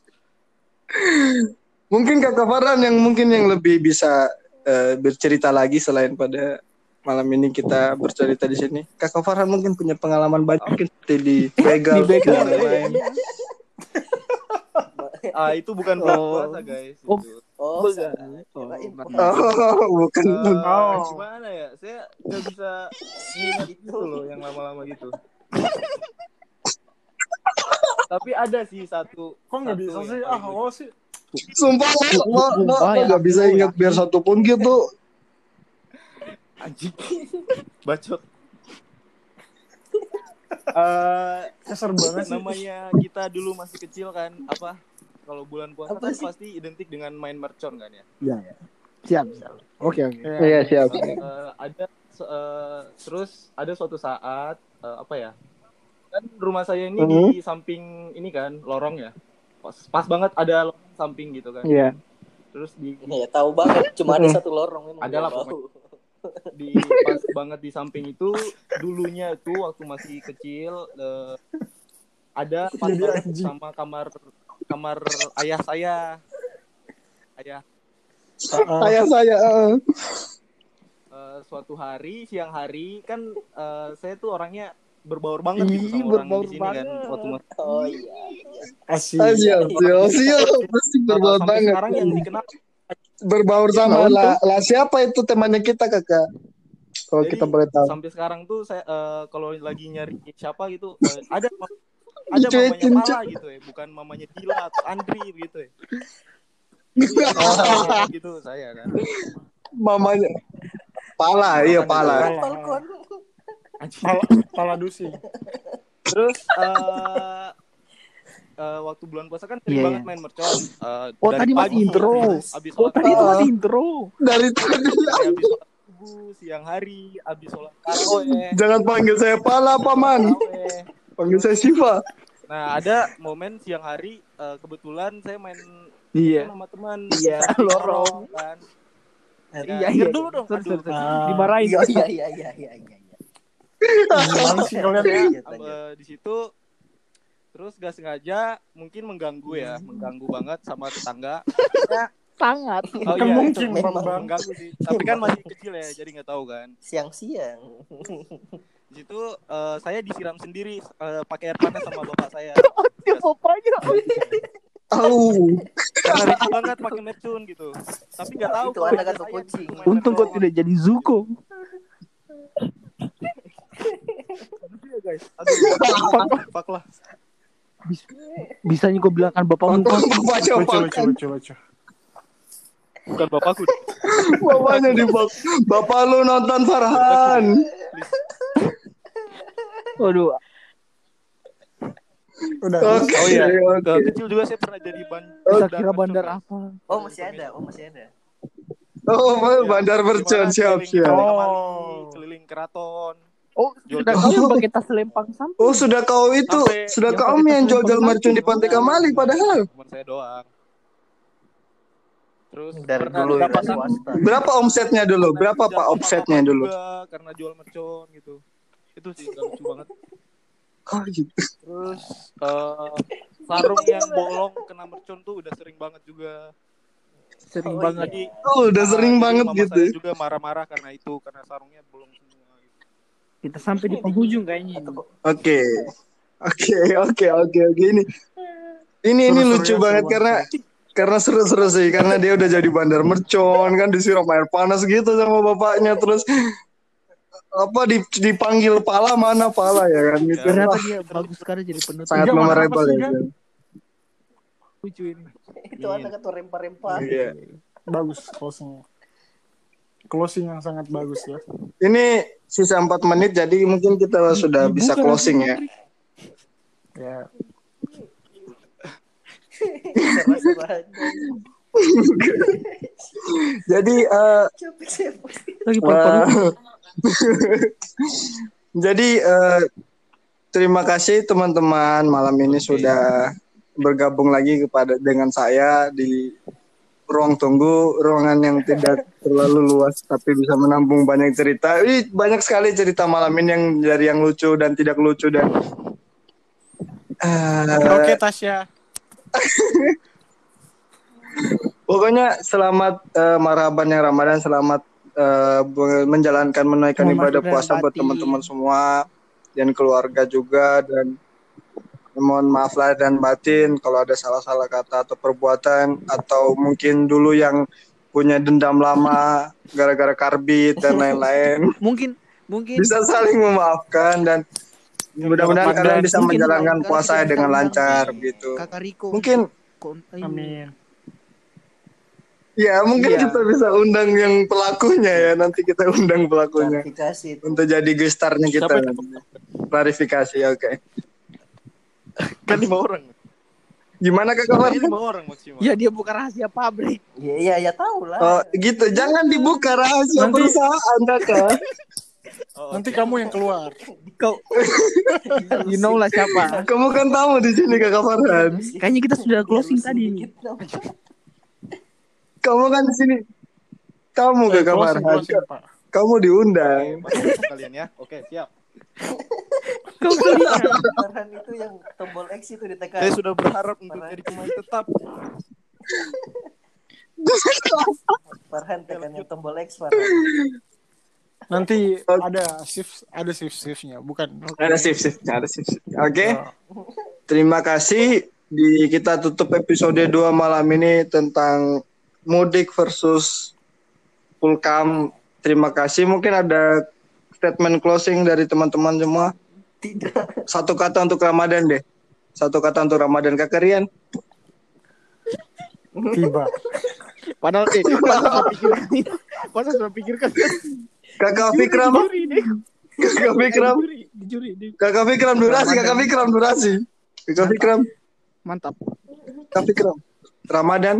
Mungkin kakak Farhan yang mungkin yang lebih bisa eh, bercerita lagi selain pada malam ini kita bercerita di sini kakak Farhan mungkin punya pengalaman banyak mungkin seperti di begal Di begal. dan lain-lain ah itu bukan Oh. puasa guys Oh. Itu. Oh, Bukan. Oh, bukan. Oh, bukan. Eh, Oh. gimana ya? Saya nggak bisa ingat gitu loh yang lama-lama gitu. Tapi ada sih satu. Kok nggak bisa sih? Ah, lo sih. Sumpah lo, lo, lo, Sumpah, lo ya. gak bisa ingat biar satu pun gitu. Anjing. Bacot. Eh, Kasar banget sih. namanya kita dulu masih kecil kan apa kalau bulan puasa Apa kan sih? pasti identik dengan main mercon kan ya Iya, iya. Siap, siap. Oke, oke. Iya. Iya siap. Eh, ada eh, terus ada suatu saat eh, apa ya kan rumah saya ini Mhm. di samping ini kan lorong ya pas, pas banget ada lorong samping gitu kan Iya. terus di Ya tahu banget, cuma ada Mm. satu lorong memang. Ada lah di pas banget di samping itu dulunya itu waktu masih kecil eh, ada anjing. sama kamar kamar ayah saya ayah Ah, Saya saya. eh. eh, suatu hari siang hari kan eh, saya tuh orangnya berbaur banget gitu sama orang berbaur di sini kan banget. waktu Oh iya. Siap, siap, siap. Pasti berbaur sampai banget. sekarang yang dikenal Berbaur sama lah, lah siapa itu temannya kita kakak? Kalau kita boleh tahu. sampai sekarang tuh saya eh, kalau lagi nyari siapa gitu eh, ada ada Dicuekin, mamanya. Pala gitu ya bukan mamanya Dila atau Andri gitu ya Iya, gitu saya kan Mamanya. Pala, iya pala. Pala, pala dusi. terus eh eh, waktu bulan puasa kan sering Iya, banget iya. main mercon Eh, Oh, dari tadi masih pagi, intro. abis- abis Oh, tadi itu masih intro. Dari tadi. abis sholat subuh siang hari abis sholat taraweh Jangan panggil saya pala, paman. Panggil saya Siva. nah ada momen siang hari eh, kebetulan saya main Iya. sama teman Iya, di lorong. kan Iya, Ya, iya. ingat dulu dong. Terus, Aduh. terus, terus. Ah. Dimarahin. Iya iya iya iya iya iya. iya. Gimana sih kalian? Lanjut, Am- lanjut. eh, di situ terus gak sengaja mungkin mengganggu ya mengganggu banget sama tetangga Sangat. oh iya mungkin, itu mengganggu sih tapi kan masih kecil ya jadi nggak tahu kan Siang-siang. di situ eh, saya disiram sendiri eh, pakai air panas sama bapak saya Dia bapaknya. Karena ribet banget pakai mercun gitu tapi nggak tahu Itu anak atau gitu kucing. Untung kau mercon. tidak jadi Zuko. Iya, guys aduh fuck lah Bisanya kau bilangkan bapakmu kau. Bapaknya Lucu, pak. lucu, lucu, lucu. bukan bapakku Bapaknya di bak. Bapak lu nonton Farhan. Waduh. Udah. Oke. oh iya. Ke kecil juga saya pernah jadi ban Kita bandar kira mercon, bandar apa? Oh masih ada, oh masih ada. Oh, bandar mercon siap siap. Oh. keliling keraton Oh, Jual- sudah kau yang pakai tas lempang samping. Oh, sudah kau itu, Sampai sudah yang kau pakai yang jual-jual mercon di. Pantai Kamali padahal. Cuma saya doang. Terus Dari dulu dapat ya swasta. Berapa omsetnya dulu? Berapa Pak omsetnya dulu? karena jual mercon gitu. Itu sih lucu banget. Oh, gitu. Terus eh, sarung yang bolong kena mercon tuh udah sering banget juga. Sering Oh, banget. Jadi Oh, udah ah, sering jadi banget gitu. Saya juga marah-marah karena itu karena sarungnya. Gitu. Kita sampai di penghujung kayaknya. ini. Oke. Oke, oke, oke, oke ini. Ini ini lucu banget seru karena karena seru-seru sih karena dia udah jadi bandar mercon kan disiram air panas gitu sama bapaknya terus apa dip- dipanggil pala mana pala ya kan gitu. Ternyata dia bagus sekali jadi penutup. sangat memorable ya. Gan? lucu ini. Itu anak atau rempah-rempah. Iya. Bagus closing. Closing yang sangat bagus ya. Ini sisa 4 menit jadi mungkin kita sudah bisa closing ya. Ya. Jadi eh. Lagi eh, jadi eh, terima kasih teman-teman malam ini sudah bergabung lagi kepada dengan saya di ruang tunggu ruangan yang tidak terlalu luas tapi bisa menampung banyak cerita. Ih, banyak sekali cerita malam ini yang dari yang lucu dan tidak lucu dan eh, Oke Tasya. Pokoknya selamat eh, marhaban yang Ramadan, selamat be- menjalankan menunaikan Mohon ibadah puasa buat teman-teman semua dan keluarga juga dan mohon maaf lahir dan batin kalau ada salah-salah kata atau perbuatan atau mungkin dulu yang punya dendam lama gara-gara karbit dan lain-lain Mungkin mungkin bisa saling memaafkan dan mudah-mudahan kalian bisa Mungkin menjalankan puasa dengan undang lancar gitu. Kakak Riko Mungkin ini. Amin. ya mungkin Iya. kita bisa undang yang pelakunya ya nanti kita undang pelakunya Klarifikasi untuk jadi gestarnya kita. Klarifikasi oke. Kan lima orang. Gimana kakak Far? Ini lima orang maksimal. Ya dia buka rahasia pabrik. Iya iya ya tahu lah. Oh gitu, jangan dibuka rahasia Nanti- perusahaan kakak. Oh, Nanti oke. kamu yang keluar. Kau you know lah siapa. Kamu kan tamu di sini kakak Farhan. Kayaknya kita sudah closing tadi. Kamu kan di sini tamu Eh, kakak Farhan. Kamu diundang. Kalian ya. Oke, siap. Kau kalian. Farhan itu yang tombol X itu ditekan. Saya sudah berharap untuk jadi pemain tetap. Farhan tekan yang tombol X Farhan. Nanti ada shift ada shift shiftnya, bukan? Ada shift shift, ada shift. shift. Oke. Oh. Terima kasih di kita tutup episode 2 malam ini tentang mudik versus Pulkam. Terima kasih. Mungkin ada statement closing dari teman-teman semua. Tidak. Satu kata untuk Ramadan deh. Satu kata untuk Ramadan Kak Rian. Tiba. Padahal eh, padahal saya pikirkan. Padahal saya pikirkan. Kakak Fikram. Kakak Fikram. Kakak Fikram durasi. Kakak Fikram durasi. Kakak Fikram. Mantap. Kakak Fikram. Ramadan.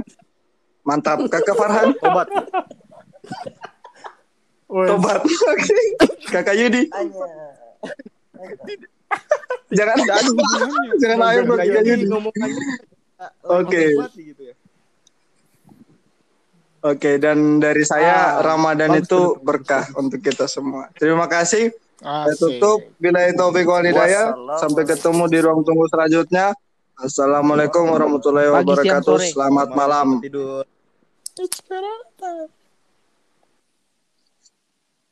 Mantap. Kakak Farhan. Obat. Tobat. Oke. Kakak Yudi. Jangan jangan ayo buat Kakak Yudi. ngomongannya. Oke. gitu ya. Oke, dan dari saya Ah, Ramadan itu berkah untuk kita semua. Terima kasih. Saya tutup. Bila taufik walhidayah. Sampai ketemu di ruang tunggu selanjutnya. Assalamualaikum warahmatullahi wabarakatuh. Selamat malam. Tidur.